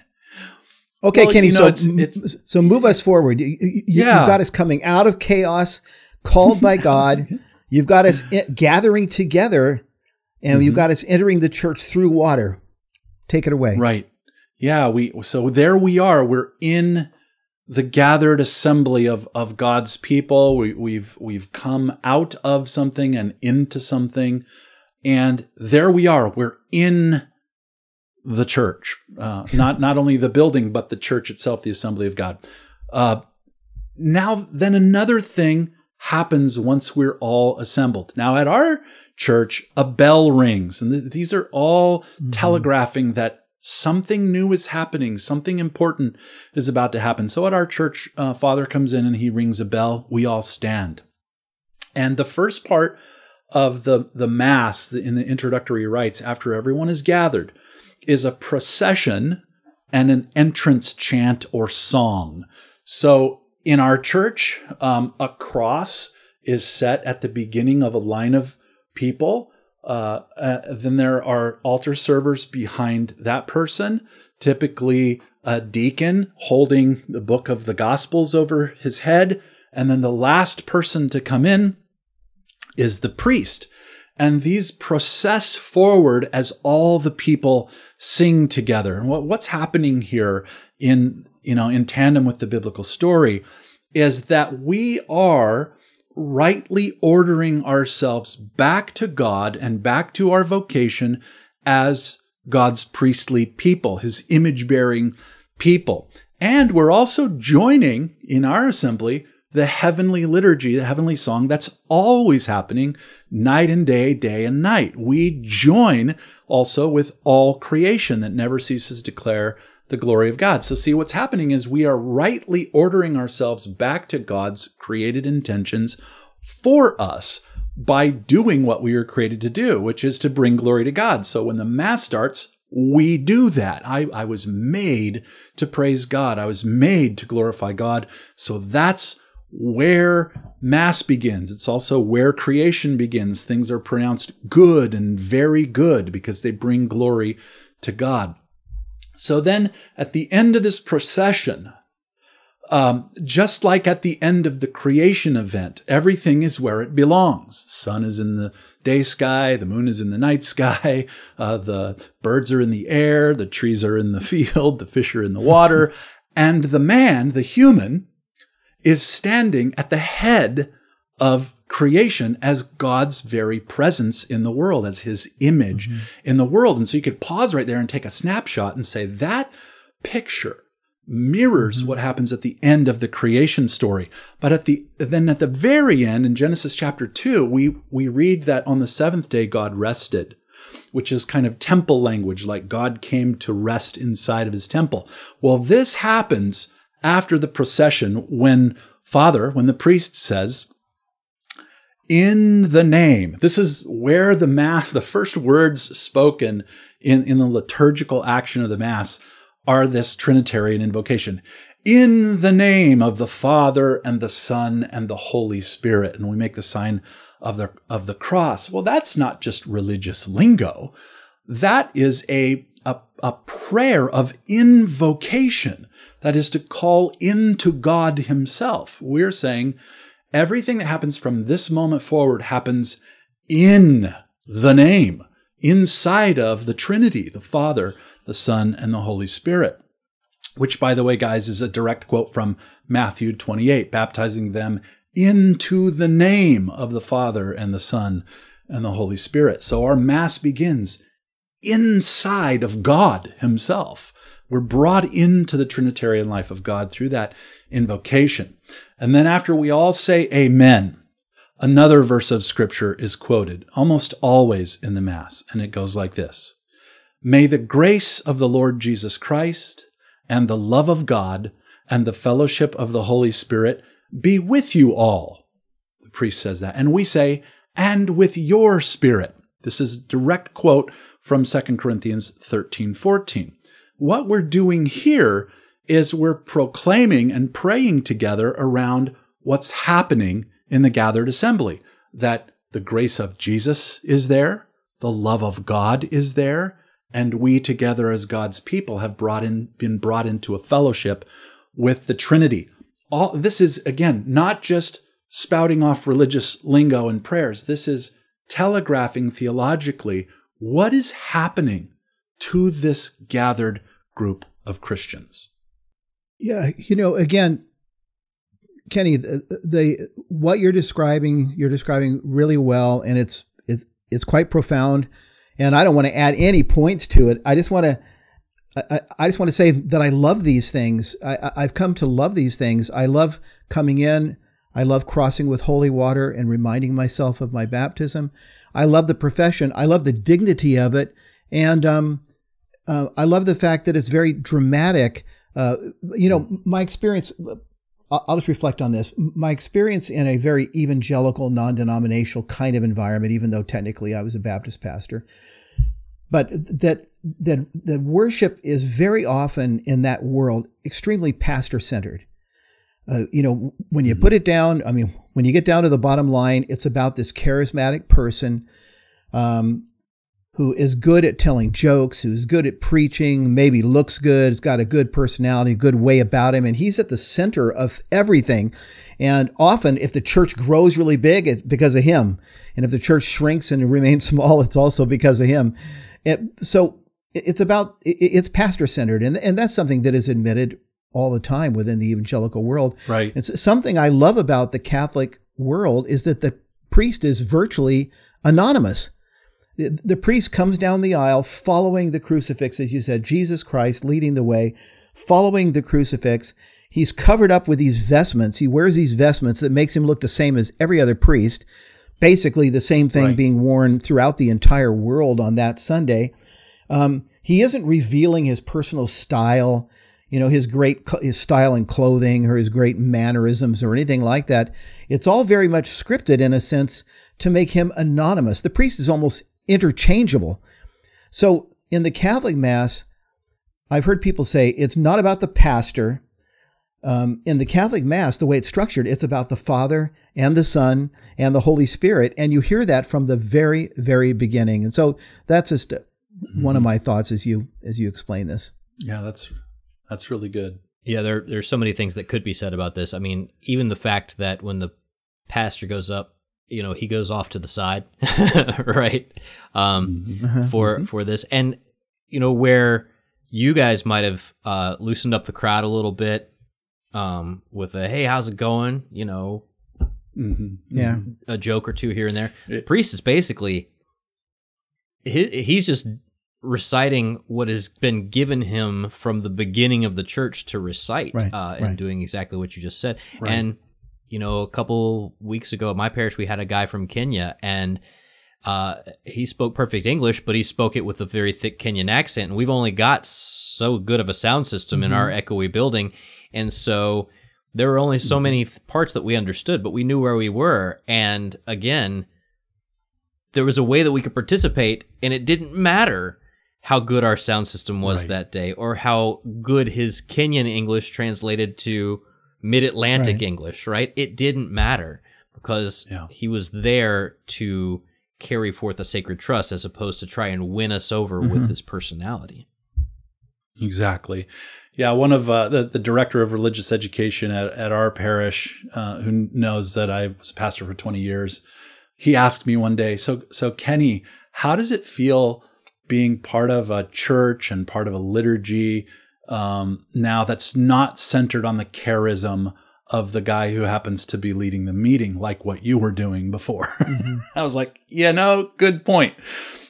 well, Kenny. You know, so it's, it's, so move us forward. You, you, yeah. You've got us coming out of chaos, called by God. You've got us gathering together and mm-hmm. you got us entering the church through water. Take it away. Right. Yeah, we so there we are. We're in the gathered assembly of of God's people. We, we've we've come out of something and into something, and there we are. We're in the church, uh, not not only the building but the church itself, the assembly of God. Uh, now, then another thing happens once we're all assembled. Now, at our church, a bell rings. And th- these are all mm-hmm. telegraphing that something new is happening, something important is about to happen. So at our church, uh, Father comes in and he rings a bell. We all stand. And the first part of the, the Mass in the introductory rites, after everyone is gathered, is a procession and an entrance chant or song. So in our church, um, a cross is set at the beginning of a line of people. Uh, uh, then there are altar servers behind that person, typically a deacon holding the book of the Gospels over his head. And then the last person to come in is the priest. And these process forward as all the people sing together. And what, what's happening here in, you know, in tandem with the biblical story is that we are rightly ordering ourselves back to God and back to our vocation as God's priestly people, his image bearing people. And we're also joining in our assembly the heavenly liturgy, the heavenly song that's always happening night and day, day and night. We join also with all creation that never ceases to declare the glory of God. So, see, what's happening is we are rightly ordering ourselves back to God's created intentions for us by doing what we were created to do, which is to bring glory to God. So, when the Mass starts, we do that. I, I was made to praise God. I was made to glorify God. So that's where Mass begins. It's also where creation begins. Things are pronounced good and very good because they bring glory to God. So then at the end of this procession, um, just like at the end of the creation event, everything is where it belongs. Sun is in the day sky, the moon is in the night sky, uh, the birds are in the air, the trees are in the field, the fish are in the water, and the man, the human, is standing at the head of creation as God's very presence in the world, as his image mm-hmm. in the world. And so you could pause right there and take a snapshot and say that picture mirrors mm-hmm. what happens at the end of the creation story. But at the then at the very end in Genesis chapter 2, we we read that on the seventh day God rested, which is kind of temple language like God came to rest inside of his temple. Well, this happens after the procession when Father, when the priest says, in the name. This is where the mass, the first words spoken in, in the liturgical action of the Mass are this Trinitarian invocation. In the name of the Father and the Son and the Holy Spirit. And we make the sign of the, of the cross. Well, that's not just religious lingo. That is a, a, a prayer of invocation. That is to call into God Himself. We're saying everything that happens from this moment forward happens in the name, inside of the Trinity, the Father, the Son, and the Holy Spirit. Which, by the way, guys, is a direct quote from Matthew 28, baptizing them into the name of the Father and the Son and the Holy Spirit. So our Mass begins inside of God Himself. We're brought into the Trinitarian life of God through that invocation. And then after we all say Amen, another verse of Scripture is quoted, almost always in the Mass, and it goes like this May the grace of the Lord Jesus Christ and the love of God and the fellowship of the Holy Spirit be with you all. The priest says that. And we say, and with your spirit. This is direct quote from 2 Corinthians 13 14. What we're doing here is we're proclaiming and praying together around what's happening in the gathered assembly. That the grace of Jesus is there, the love of God is there, and we together as God's people have brought in, been brought into a fellowship with the Trinity. All this is again not just spouting off religious lingo and prayers. This is telegraphing theologically what is happening to this gathered group of Christians. Yeah, you know, again, Kenny, the, the what you're describing, you're describing really well, and it's it's it's quite profound and I don't want to add any points to it. I just want to. I, just want to say that I love these things. I, I've come to love these things. I love coming in. I love crossing with holy water and reminding myself of my baptism. I love the profession. I love the dignity of it. And um, uh, I love the fact that it's very dramatic. Uh, you know, my experience, I'll just reflect on this. My experience in a very evangelical, non denominational kind of environment, even though technically I was a Baptist pastor, but that that the worship is very often in that world extremely pastor centered. Uh, you know, when you put it down, I mean, when you get down to the bottom line, it's about this charismatic person um, who is good at telling jokes, who's good at preaching, maybe looks good, has got a good personality, a good way about him, and he's at the center of everything. And often, if the church grows really big, it's because of him. And if the church shrinks and remains small, it's also because of him. It, so it's about it's pastor centered, and and that's something that is admitted all the time within the evangelical world. Right. It's something I love about the Catholic world is that the priest is virtually anonymous. The, the priest comes down the aisle following the crucifix, as you said, Jesus Christ leading the way, following the crucifix. He's covered up with these vestments. He wears these vestments that makes him look the same as every other priest basically the same thing right. being worn throughout the entire world on that Sunday. Um, he isn't revealing his personal style, you know, his great his style in clothing or his great mannerisms or anything like that. It's all very much scripted in a sense to make him anonymous. The priest is almost interchangeable. So in the Catholic Mass, I've heard people say it's not about the pastor. um, in the Catholic Mass, the way it's structured, it's about the Father and the Son and the Holy Spirit, and you hear that from the very, very beginning. And so that's just mm-hmm. one of my thoughts as you as you explain this. Yeah, that's that's really good. Yeah, there there's so many things that could be said about this. I mean, even the fact that when the pastor goes up, you know, he goes off to the side, right? Um, mm-hmm. For mm-hmm. for this, and you know where you guys might have uh, loosened up the crowd a little bit um, with a "Hey, how's it going?" You know, mm-hmm. yeah, a joke or two here and there. It, Priest is basically he, he's just reciting what has been given him from the beginning of the church to recite, right, uh, and right. doing exactly what you just said. Right. And you know, a couple weeks ago at my parish, we had a guy from Kenya, and uh, he spoke perfect English, but he spoke it with a very thick Kenyan accent. And we've only got so good of a sound system mm-hmm. in our mm-hmm. echoey building and so there were only so mm-hmm. many th- parts that we understood, but we knew where we were. And again, there was a way that we could participate, and it didn't matter how good our sound system was right. that day or how good his Kenyan English translated to mid Atlantic right. English, right? It didn't matter because yeah. he was there to carry forth a sacred trust as opposed to try and win us over mm-hmm. with his personality. Exactly. Yeah, one of uh, the, the director of religious education at, at our parish, uh, who knows that I was a pastor for 20 years, he asked me one day, so so Kenny, how does it feel being part of a church and part of a liturgy um, now that's not centered on the charism of the guy who happens to be leading the meeting, like what you were doing before? Mm-hmm. I was like, yeah, no, good point.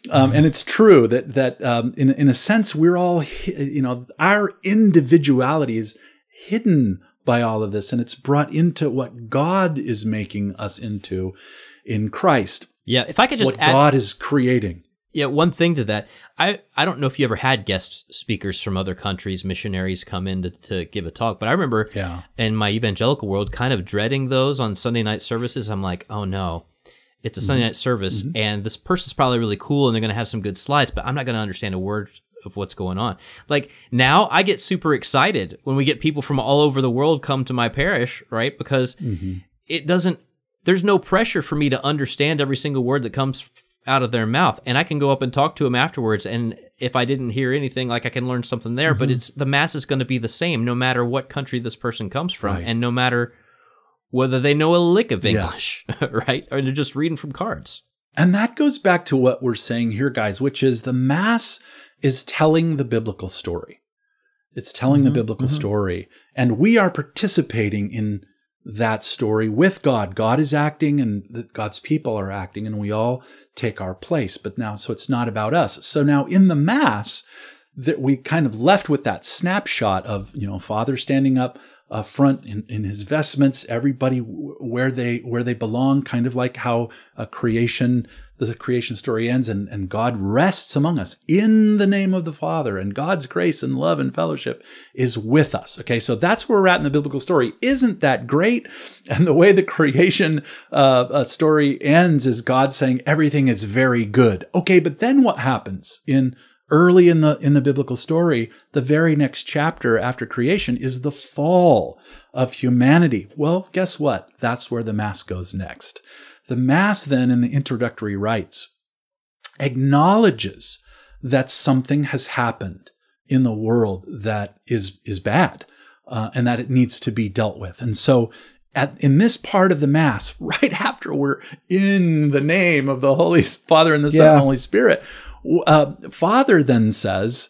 Um, and it's true that that um, in in a sense we're all you know our individuality is hidden by all of this, and it's brought into what God is making us into in Christ. Yeah, if I could just what add, God is creating. Yeah, one thing to that. I, I don't know if you ever had guest speakers from other countries, missionaries come in to, to give a talk, but I remember yeah. in my evangelical world kind of dreading those on Sunday night services. I'm like, oh no, it's a Sunday mm-hmm. night service, mm-hmm. and this person's probably really cool, and they're going to have some good slides, but I'm not going to understand a word of what's going on. Like now, I get super excited when we get people from all over the world come to my parish, right? Because mm-hmm. it doesn't. There's no pressure for me to understand every single word that comes out of their mouth, and I can go up and talk to them afterwards. And if I didn't hear anything, like I can learn something there. But mm-hmm. it's the mass is going to be the same no matter what country this person comes from, right. and no matter whether they know a lick of English, yes. right? Or they're just reading from cards. And that goes back to what we're saying here, guys, which is the Mass is telling the biblical story. It's telling mm-hmm, the biblical mm-hmm. story. And we are participating in that story with God. God is acting and God's people are acting, and we all take our place. But now, so it's not about us. So now in the Mass, that we kind of left with that snapshot of, you know, Father standing up uh, front in, in his vestments, everybody where they where they belong, kind of like how a creation the creation story ends and, and God rests among us in the name of the Father, and God's grace and love and fellowship is with us. Okay, so that's where we're at in the biblical story. Isn't that great? And the way the creation uh, uh, story ends is God saying everything is very good. Okay, but then what happens in early in the in the biblical story the very next chapter after creation is the fall of humanity well guess what that's where the mass goes next the mass then in the introductory rites acknowledges that something has happened in the world that is is bad uh, and that it needs to be dealt with. And so at, in this part of the mass right after we're in the name of the holy father and the son and holy spirit uh, Father then says,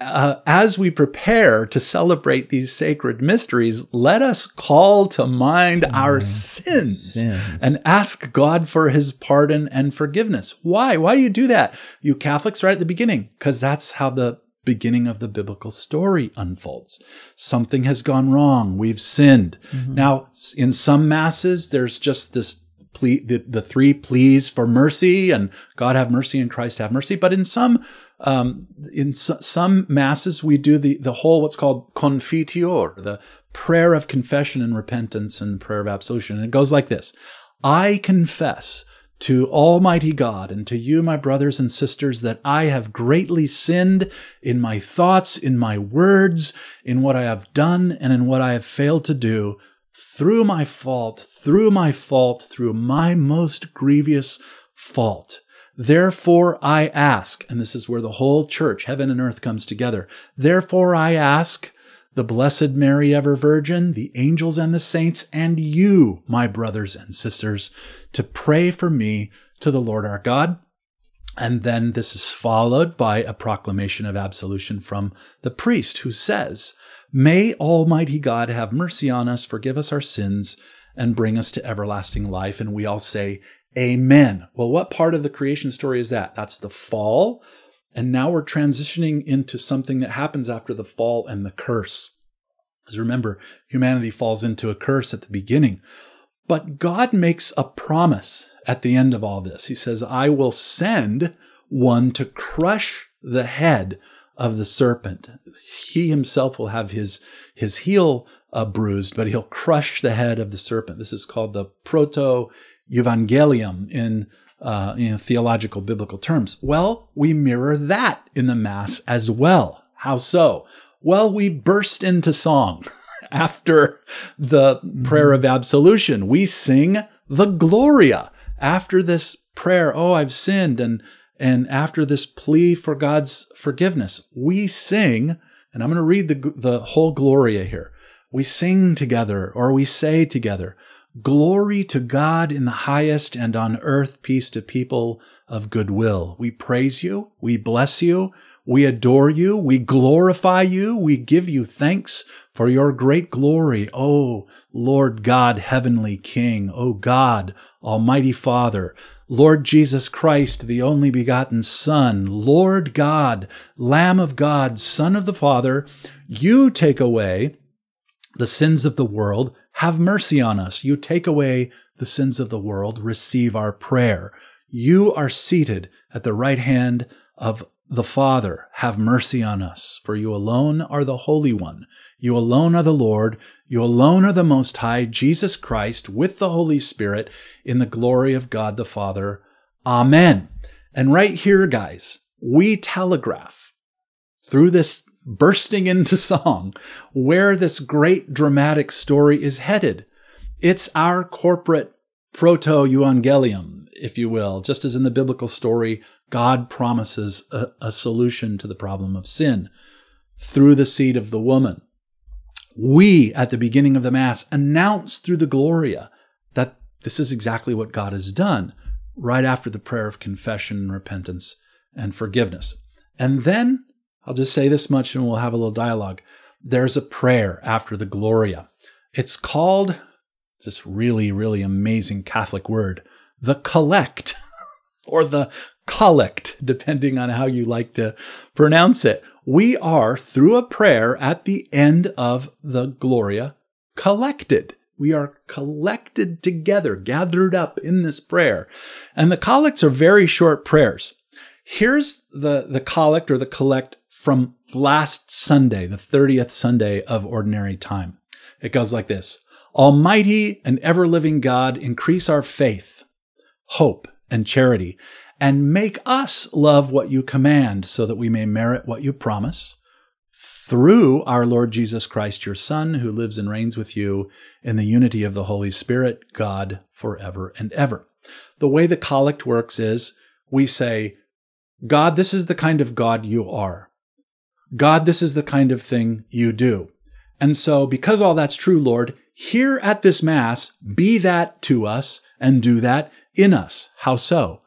uh, as we prepare to celebrate these sacred mysteries, let us call to mind oh, our sins, sins, and ask God for his pardon and forgiveness. Why? Why do you do that? You Catholics right at the beginning, because that's how the beginning of the biblical story unfolds. Something has gone wrong. We've sinned. Mm-hmm. Now, in some masses, there's just this plea, the, the three pleas for mercy and God have mercy and Christ have mercy. But in some um, in some masses, we do the, the whole what's called confiteor, the prayer of confession and repentance and prayer of absolution. And it goes like this I confess to Almighty God and to you, my brothers and sisters, that I have greatly sinned in my thoughts, in my words, in what I have done, and in what I have failed to do, through my fault, through my fault, through my most grievous fault. Therefore I ask, and this is where the whole church, heaven and earth comes together. Therefore I ask, the Blessed Mary, ever Virgin, the angels and the saints, and you, my brothers and sisters, to pray for me to the Lord our God. And then this is followed by a proclamation of absolution from the priest who says, May Almighty God have mercy on us, forgive us our sins, and bring us to everlasting life. And we all say, Amen. Well, what part of the creation story is that? That's the fall and now we're transitioning into something that happens after the fall and the curse. Because remember, humanity falls into a curse at the beginning. But God makes a promise at the end of all this. He says, I will send one to crush the head of the serpent. He himself will have his, his heel uh, bruised, but he'll crush the head of the serpent. This is called the proto evangelium in uh, you know, theological biblical terms. Well, we mirror that in the Mass as well. How so? Well, we burst into song after the prayer of absolution. We sing the Gloria after this prayer. Oh, I've sinned. And, and after this plea for God's forgiveness, we sing, and I'm going to read the, the whole Gloria here. We sing together or we say together, Glory to God in the highest, and on earth peace to people of good will. We praise you, we bless you, we adore you, we glorify you, we give you thanks for your great glory, O Lord God, heavenly King, O God, Almighty Father, Lord Jesus Christ, the only begotten Son, Lord God, Lamb of God, Son of the Father, you take away the sins of the world have mercy on us. You take away the sins of the world. Receive our prayer. You are seated at the right hand of the Father. Have mercy on us, for you alone are the Holy One. You alone are the Lord. You alone are the Most High, Jesus Christ, with the Holy Spirit, in the glory of God the Father. Amen. And right here, guys, we telegraph through this bursting into song where this great dramatic story is headed. It's our corporate proto evangelium, if you will. Just as in the biblical story, God promises a, a, solution to the problem of sin through the seed of the woman. We, at the beginning of the Mass, announce through the Gloria that this is exactly what God has done right after the prayer of confession and repentance and forgiveness. And then I'll just say this much and we'll have a little dialogue. There's a prayer after the Gloria. It's called this really, really amazing Catholic word, the collect or the collect, depending on how you like to pronounce it. We are, through a prayer at the end of the Gloria, collected. We are collected together, gathered up in this prayer. And the collects are very short prayers. Here's the, the collect or the collect from last Sunday, the 30th Sunday of Ordinary Time. It goes like this Almighty and ever living God, increase our faith, hope, and charity, and make us love what you command, so that we may merit what you promise. Through our Lord Jesus Christ, your Son, who lives and reigns with you in the unity of the Holy Spirit, God, forever and ever. The way the collect works is we say, God, this is the kind of God you are. God, this is the kind of thing you do. And so, because all that's true, Lord, here at this Mass, be that to us and do that in us. How so?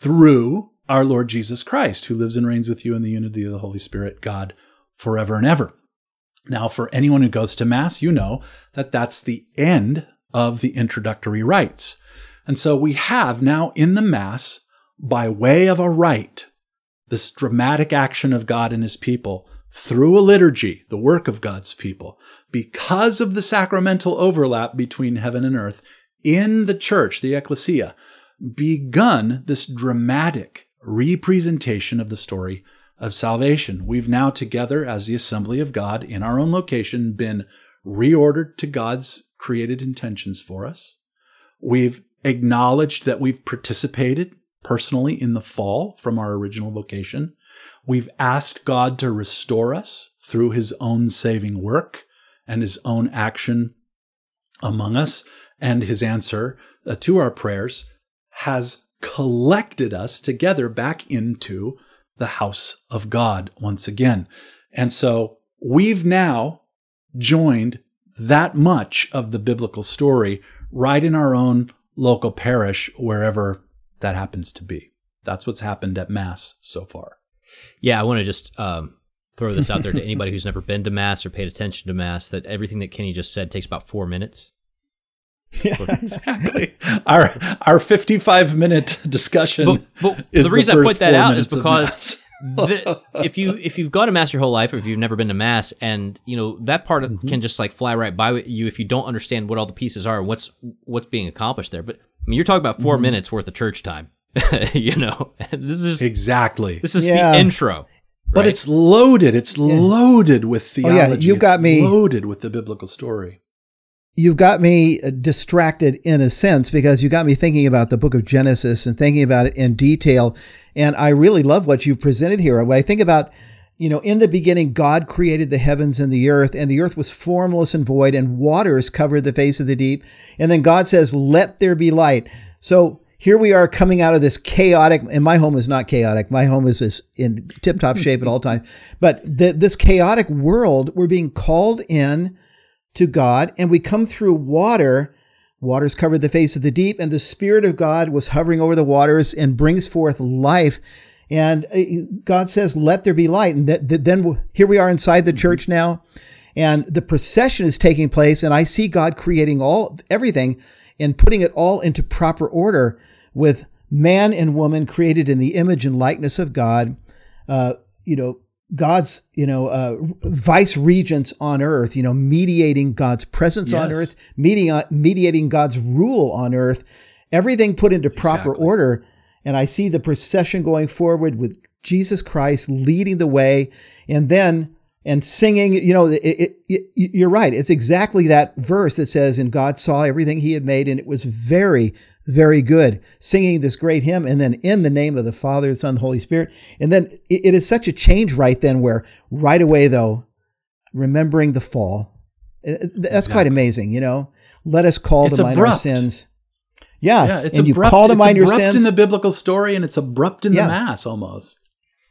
Through our Lord Jesus Christ, who lives and reigns with you in the unity of the Holy Spirit, God, forever and ever. Now, for anyone who goes to Mass, you know that that's the end of the introductory rites. And so we have now in the Mass, by way of a rite, this dramatic action of God and his people through a liturgy, the work of God's people, because of the sacramental overlap between heaven and earth in the church, the ecclesia, begun this dramatic representation of the story of salvation. We've now together as the assembly of God in our own location been reordered to God's created intentions for us. We've acknowledged that we've participated personally in the fall from our original vocation. We've asked God to restore us through his own saving work and his own action among us. And his answer uh, to our prayers has collected us together back into the house of God once again. And so we've now joined that much of the biblical story right in our own local parish, wherever that happens to be. That's what's happened at Mass so far. Yeah, I want to just um, throw this out there to anybody who's never been to Mass or paid attention to Mass that everything that Kenny just said takes about four minutes. Yeah, exactly. Our our fifty five minute discussion. But, but the reason the I point that out is because the, if you if you've gone to mass your whole life, or if you've never been to mass, and you know that part mm-hmm. can just like fly right by you if you don't understand what all the pieces are, what's what's being accomplished there. But I mean, you're talking about 4 mm-hmm. minutes worth of church time. you know, this is exactly this is yeah. the intro. But it's loaded. It's yeah. loaded with theology. Oh, yeah. You got it's me loaded with the biblical story you've got me uh, distracted in a sense because you got me thinking about the book of Genesis and thinking about it in detail. And I really love what you've presented here. When I think about, you know, in the beginning, God created the heavens and the earth, and the earth was formless and void, and waters covered the face of the deep. And then God says, Let there be light. So here we are coming out of this chaotic, and my home is not chaotic. My home is, is in tip top shape at all times. But the, this chaotic world, we're being called in to God, and we come through water. Waters covered the face of the deep, and the Spirit of God was hovering over the waters and brings forth life. And uh, God says, Let there be light. And th- th- then here we are inside the church now, and the procession is taking place, and I see God creating all everything and putting it all into proper order with man and woman created in the image and likeness of God. Uh, you know, God's, you know, uh, vice regents on earth, you know, mediating God's presence yes. on earth, mediating, mediating God's rule on earth, everything put into proper exactly. order. And I see the procession going forward with Jesus Christ leading the way and then, and singing, you know, it, it, it, you're right. It's exactly that verse that says, and God saw everything he had made and it was very, very good, singing this great hymn, and then in the name of the Father, the Son, the Holy Spirit. And then it, it is such a change right then, where right away, though, remembering the fall, eh, eh, that's exactly. quite amazing, you know? Let us call it's to mind abrupt. our sins. Yeah, yeah it's and abrupt. you call to it's mind your sins in the biblical story, and it's abrupt in yeah. the mass almost.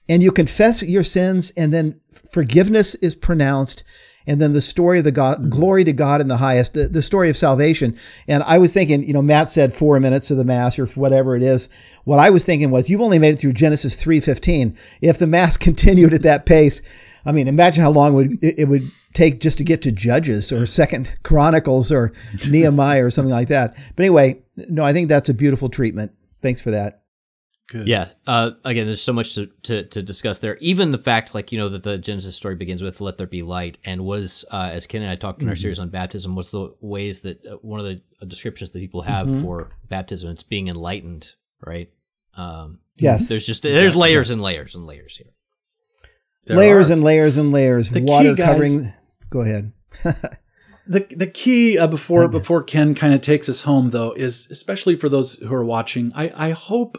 And you confess your sins, and then forgiveness is pronounced, and then the story of the God, mm-hmm. glory to God in the highest, the, the story of salvation. And I was thinking, you know, Matt said four minutes of the mass or whatever it is. What I was thinking was, you've only made it through Genesis three fifteen. If the mass continued at that pace, I mean, imagine how long would it would take just to get to Judges or Second Chronicles or Nehemiah or something like that. But anyway, no, I think that's a beautiful treatment. Thanks for that. Good. Yeah. Uh, again, there's so much to, to, to, discuss there. Even the fact, like, you know, that the Genesis story begins with "Let there be light," and was, uh, as Ken and I talked in our mm-hmm. series on baptism, what's the ways that uh, one of the uh, descriptions that people have mm-hmm. for baptism? It's being enlightened, right? Um, yes. There's just there's layers yes. and layers and layers here. There layers are. and layers and layers. The Water key, covering. Go ahead. the the key uh, before before Ken kind of takes us home though is especially for those who are watching. I I hope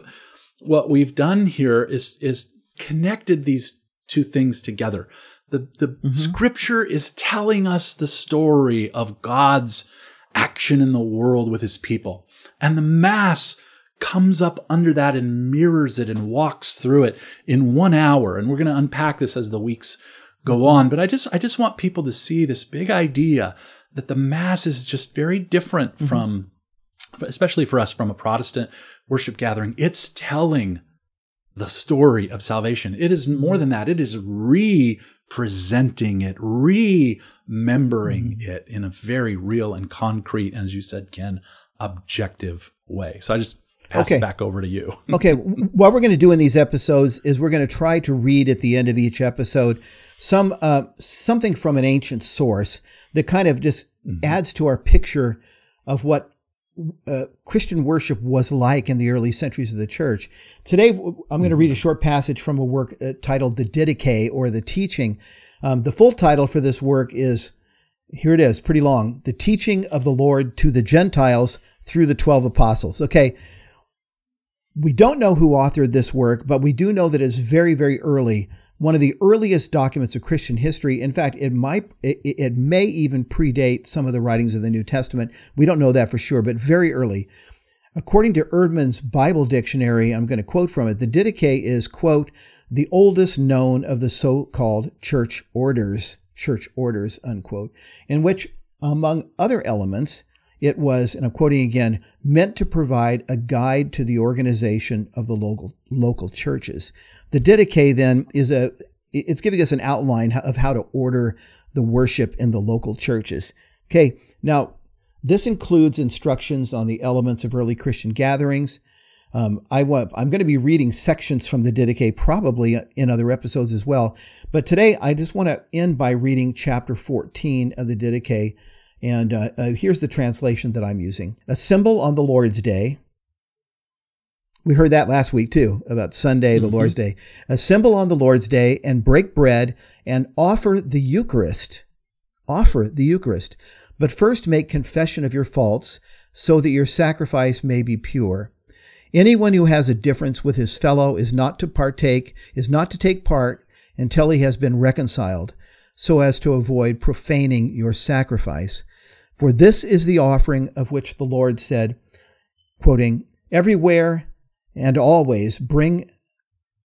what we've done here is is connected these two things together. The the mm-hmm. scripture is telling us the story of God's action in the world with his people. And the mass comes up under that and mirrors it and walks through it in one hour. And we're going to unpack this as the weeks go mm-hmm. on. But I just I just want people to see this big idea that the mass is just very different mm-hmm. from especially for us from a Protestant worship gathering, it's telling the story of salvation. It is more than that. It is representing it, remembering mm. it in a very real and concrete, as you said, Ken, objective way. So I just pass okay. it back over to you. okay. What we're going to do in these episodes is we're going to try to read at the end of each episode some uh, something from an ancient source that kind of just mm-hmm. adds to our picture of what uh, Christian worship was like in the early centuries of the church. Today, I'm going to read a short passage from a work uh, titled The Didache or The Teaching. Um, the full title for this work is here it is, pretty long The Teaching of the Lord to the Gentiles through the 12 apostles. Okay. We don't know who authored this work, but we do know that it's very, very early. One of the earliest documents of Christian history. In fact, it might, it, it may even predate some of the writings of the New Testament. We don't know that for sure, but very early. According to Eerdmans Bible Dictionary, I'm going to quote from it, the Didache is, quote, the oldest known of the so-called church orders, church orders, unquote, in which, among other elements, it was, and I'm quoting again, meant to provide a guide to the organization of the local local churches. The Didache then is a it's giving us an outline of how to order the worship in the local churches. Okay, now this includes instructions on the elements of early Christian gatherings. Um, I want, I'm going to be reading sections from the Didache probably in other episodes as well. But today I just want to end by reading chapter 14 of the Didache and uh, uh, here's the translation that I'm using Assemble on the Lord's Day. We heard that last week too about Sunday, the mm-hmm. Lord's Day. Assemble on the Lord's Day and break bread and offer the Eucharist. Offer the Eucharist. But first make confession of your faults so that your sacrifice may be pure. Anyone who has a difference with his fellow is not to partake, is not to take part until he has been reconciled, so as to avoid profaning your sacrifice. For this is the offering of which the Lord said, quoting, Everywhere and always bring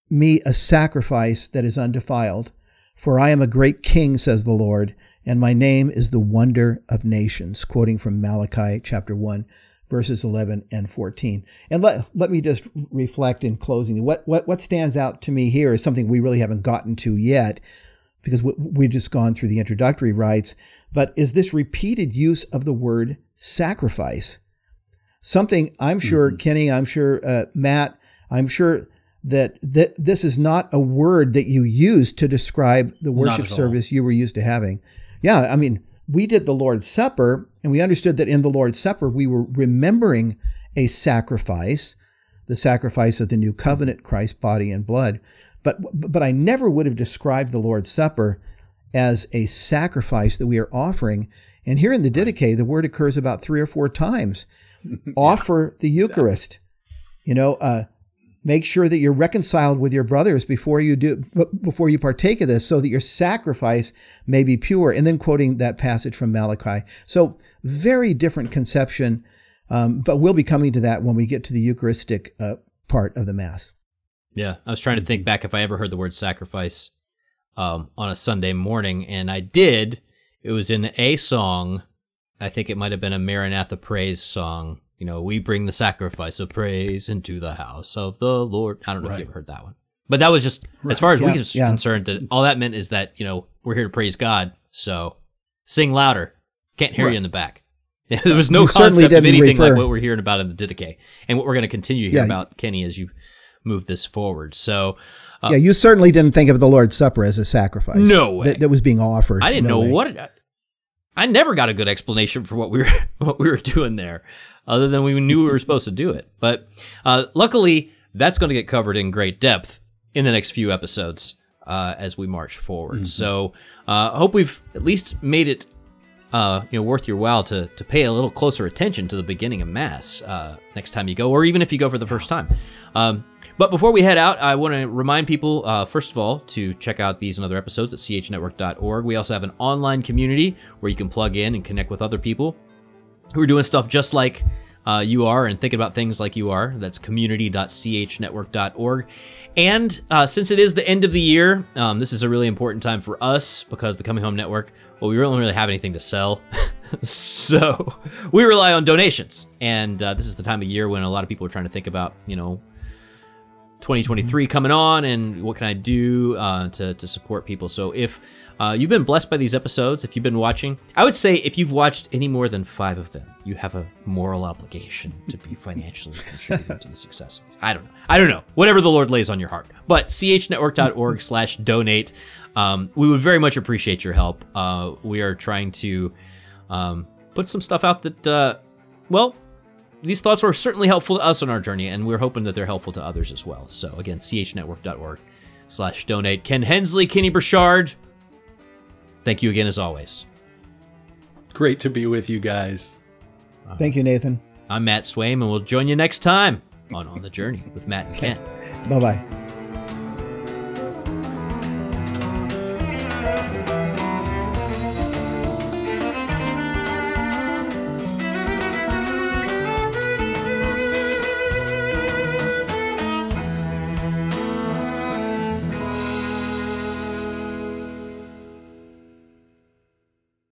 me a sacrifice that is undefiled. For I am a great king, says the Lord, and my name is the wonder of nations. Quoting from Malachi chapter 1, verses 11 and 14. And let, let me just reflect in closing. What, what, what stands out to me here is something we really haven't gotten to yet, because we've just gone through the introductory rites but is this repeated use of the word sacrifice. Something I'm sure, mm-hmm. Kenny, I'm sure, uh, Matt, I'm sure that th- this is not a word that you use to describe the worship service you were used to having. Yeah, I mean, we did the Lord's Supper, and we understood that in the Lord's Supper, we were remembering a sacrifice, the sacrifice of the new covenant, Christ's body and blood. But, but I never would have described the Lord's Supper as a sacrifice that we are offering. And here in the Didache, the word occurs about three or four times. Offer the Eucharist. You know, uh, make sure that you're reconciled with your brothers before you do before you partake of this, so that your sacrifice may be pure. And then quoting that passage from Malachi. So very different conception, um, but we'll be coming to that when we get to the Eucharistic uh, part of the Mass. Yeah, I was trying to think back if I ever heard the word sacrifice um, on a Sunday morning, and I did. It was in a song. I think it might have been a Maranatha praise song. You know, we bring the sacrifice of praise into the house of the Lord. I don't know right. if you ever heard that one, but that was just right. as far as yeah, we were yeah. concerned. That all that meant is that you know we're here to praise God. So sing louder. Can't hear right. you in the back. there was no you concept of anything refer. like what we're hearing about in the Didache, and what we're going to continue to hear yeah. about Kenny as you move this forward. So uh, yeah, you certainly didn't think of the Lord's Supper as a sacrifice. No way. That, that was being offered. I didn't no know way. what. It, I never got a good explanation for what we were what we were doing there, other than we knew we were supposed to do it. But uh, luckily, that's going to get covered in great depth in the next few episodes uh, as we march forward. Mm-hmm. So, uh, I hope we've at least made it uh, you know, worth your while to to pay a little closer attention to the beginning of mass uh, next time you go, or even if you go for the first time. Um, but before we head out, I want to remind people, uh, first of all, to check out these and other episodes at chnetwork.org. We also have an online community where you can plug in and connect with other people who are doing stuff just like uh, you are and thinking about things like you are. That's community.chnetwork.org. And uh, since it is the end of the year, um, this is a really important time for us because the Coming Home Network, well, we don't really have anything to sell. so we rely on donations. And uh, this is the time of year when a lot of people are trying to think about, you know, 2023 coming on and what can I do uh, to, to support people. So if uh, you've been blessed by these episodes, if you've been watching, I would say if you've watched any more than five of them, you have a moral obligation to be financially contributing to the success of this. I don't know. I don't know. Whatever the Lord lays on your heart. But chnetwork.org slash donate. Um, we would very much appreciate your help. Uh, we are trying to um, put some stuff out that, uh, well, these thoughts were certainly helpful to us on our journey, and we're hoping that they're helpful to others as well. So again, chnetwork.org slash donate. Ken Hensley, Kenny Burchard, thank you again as always. Great to be with you guys. Uh-huh. Thank you, Nathan. I'm Matt Swaim, and we'll join you next time on On the Journey with Matt and Ken. Bye bye.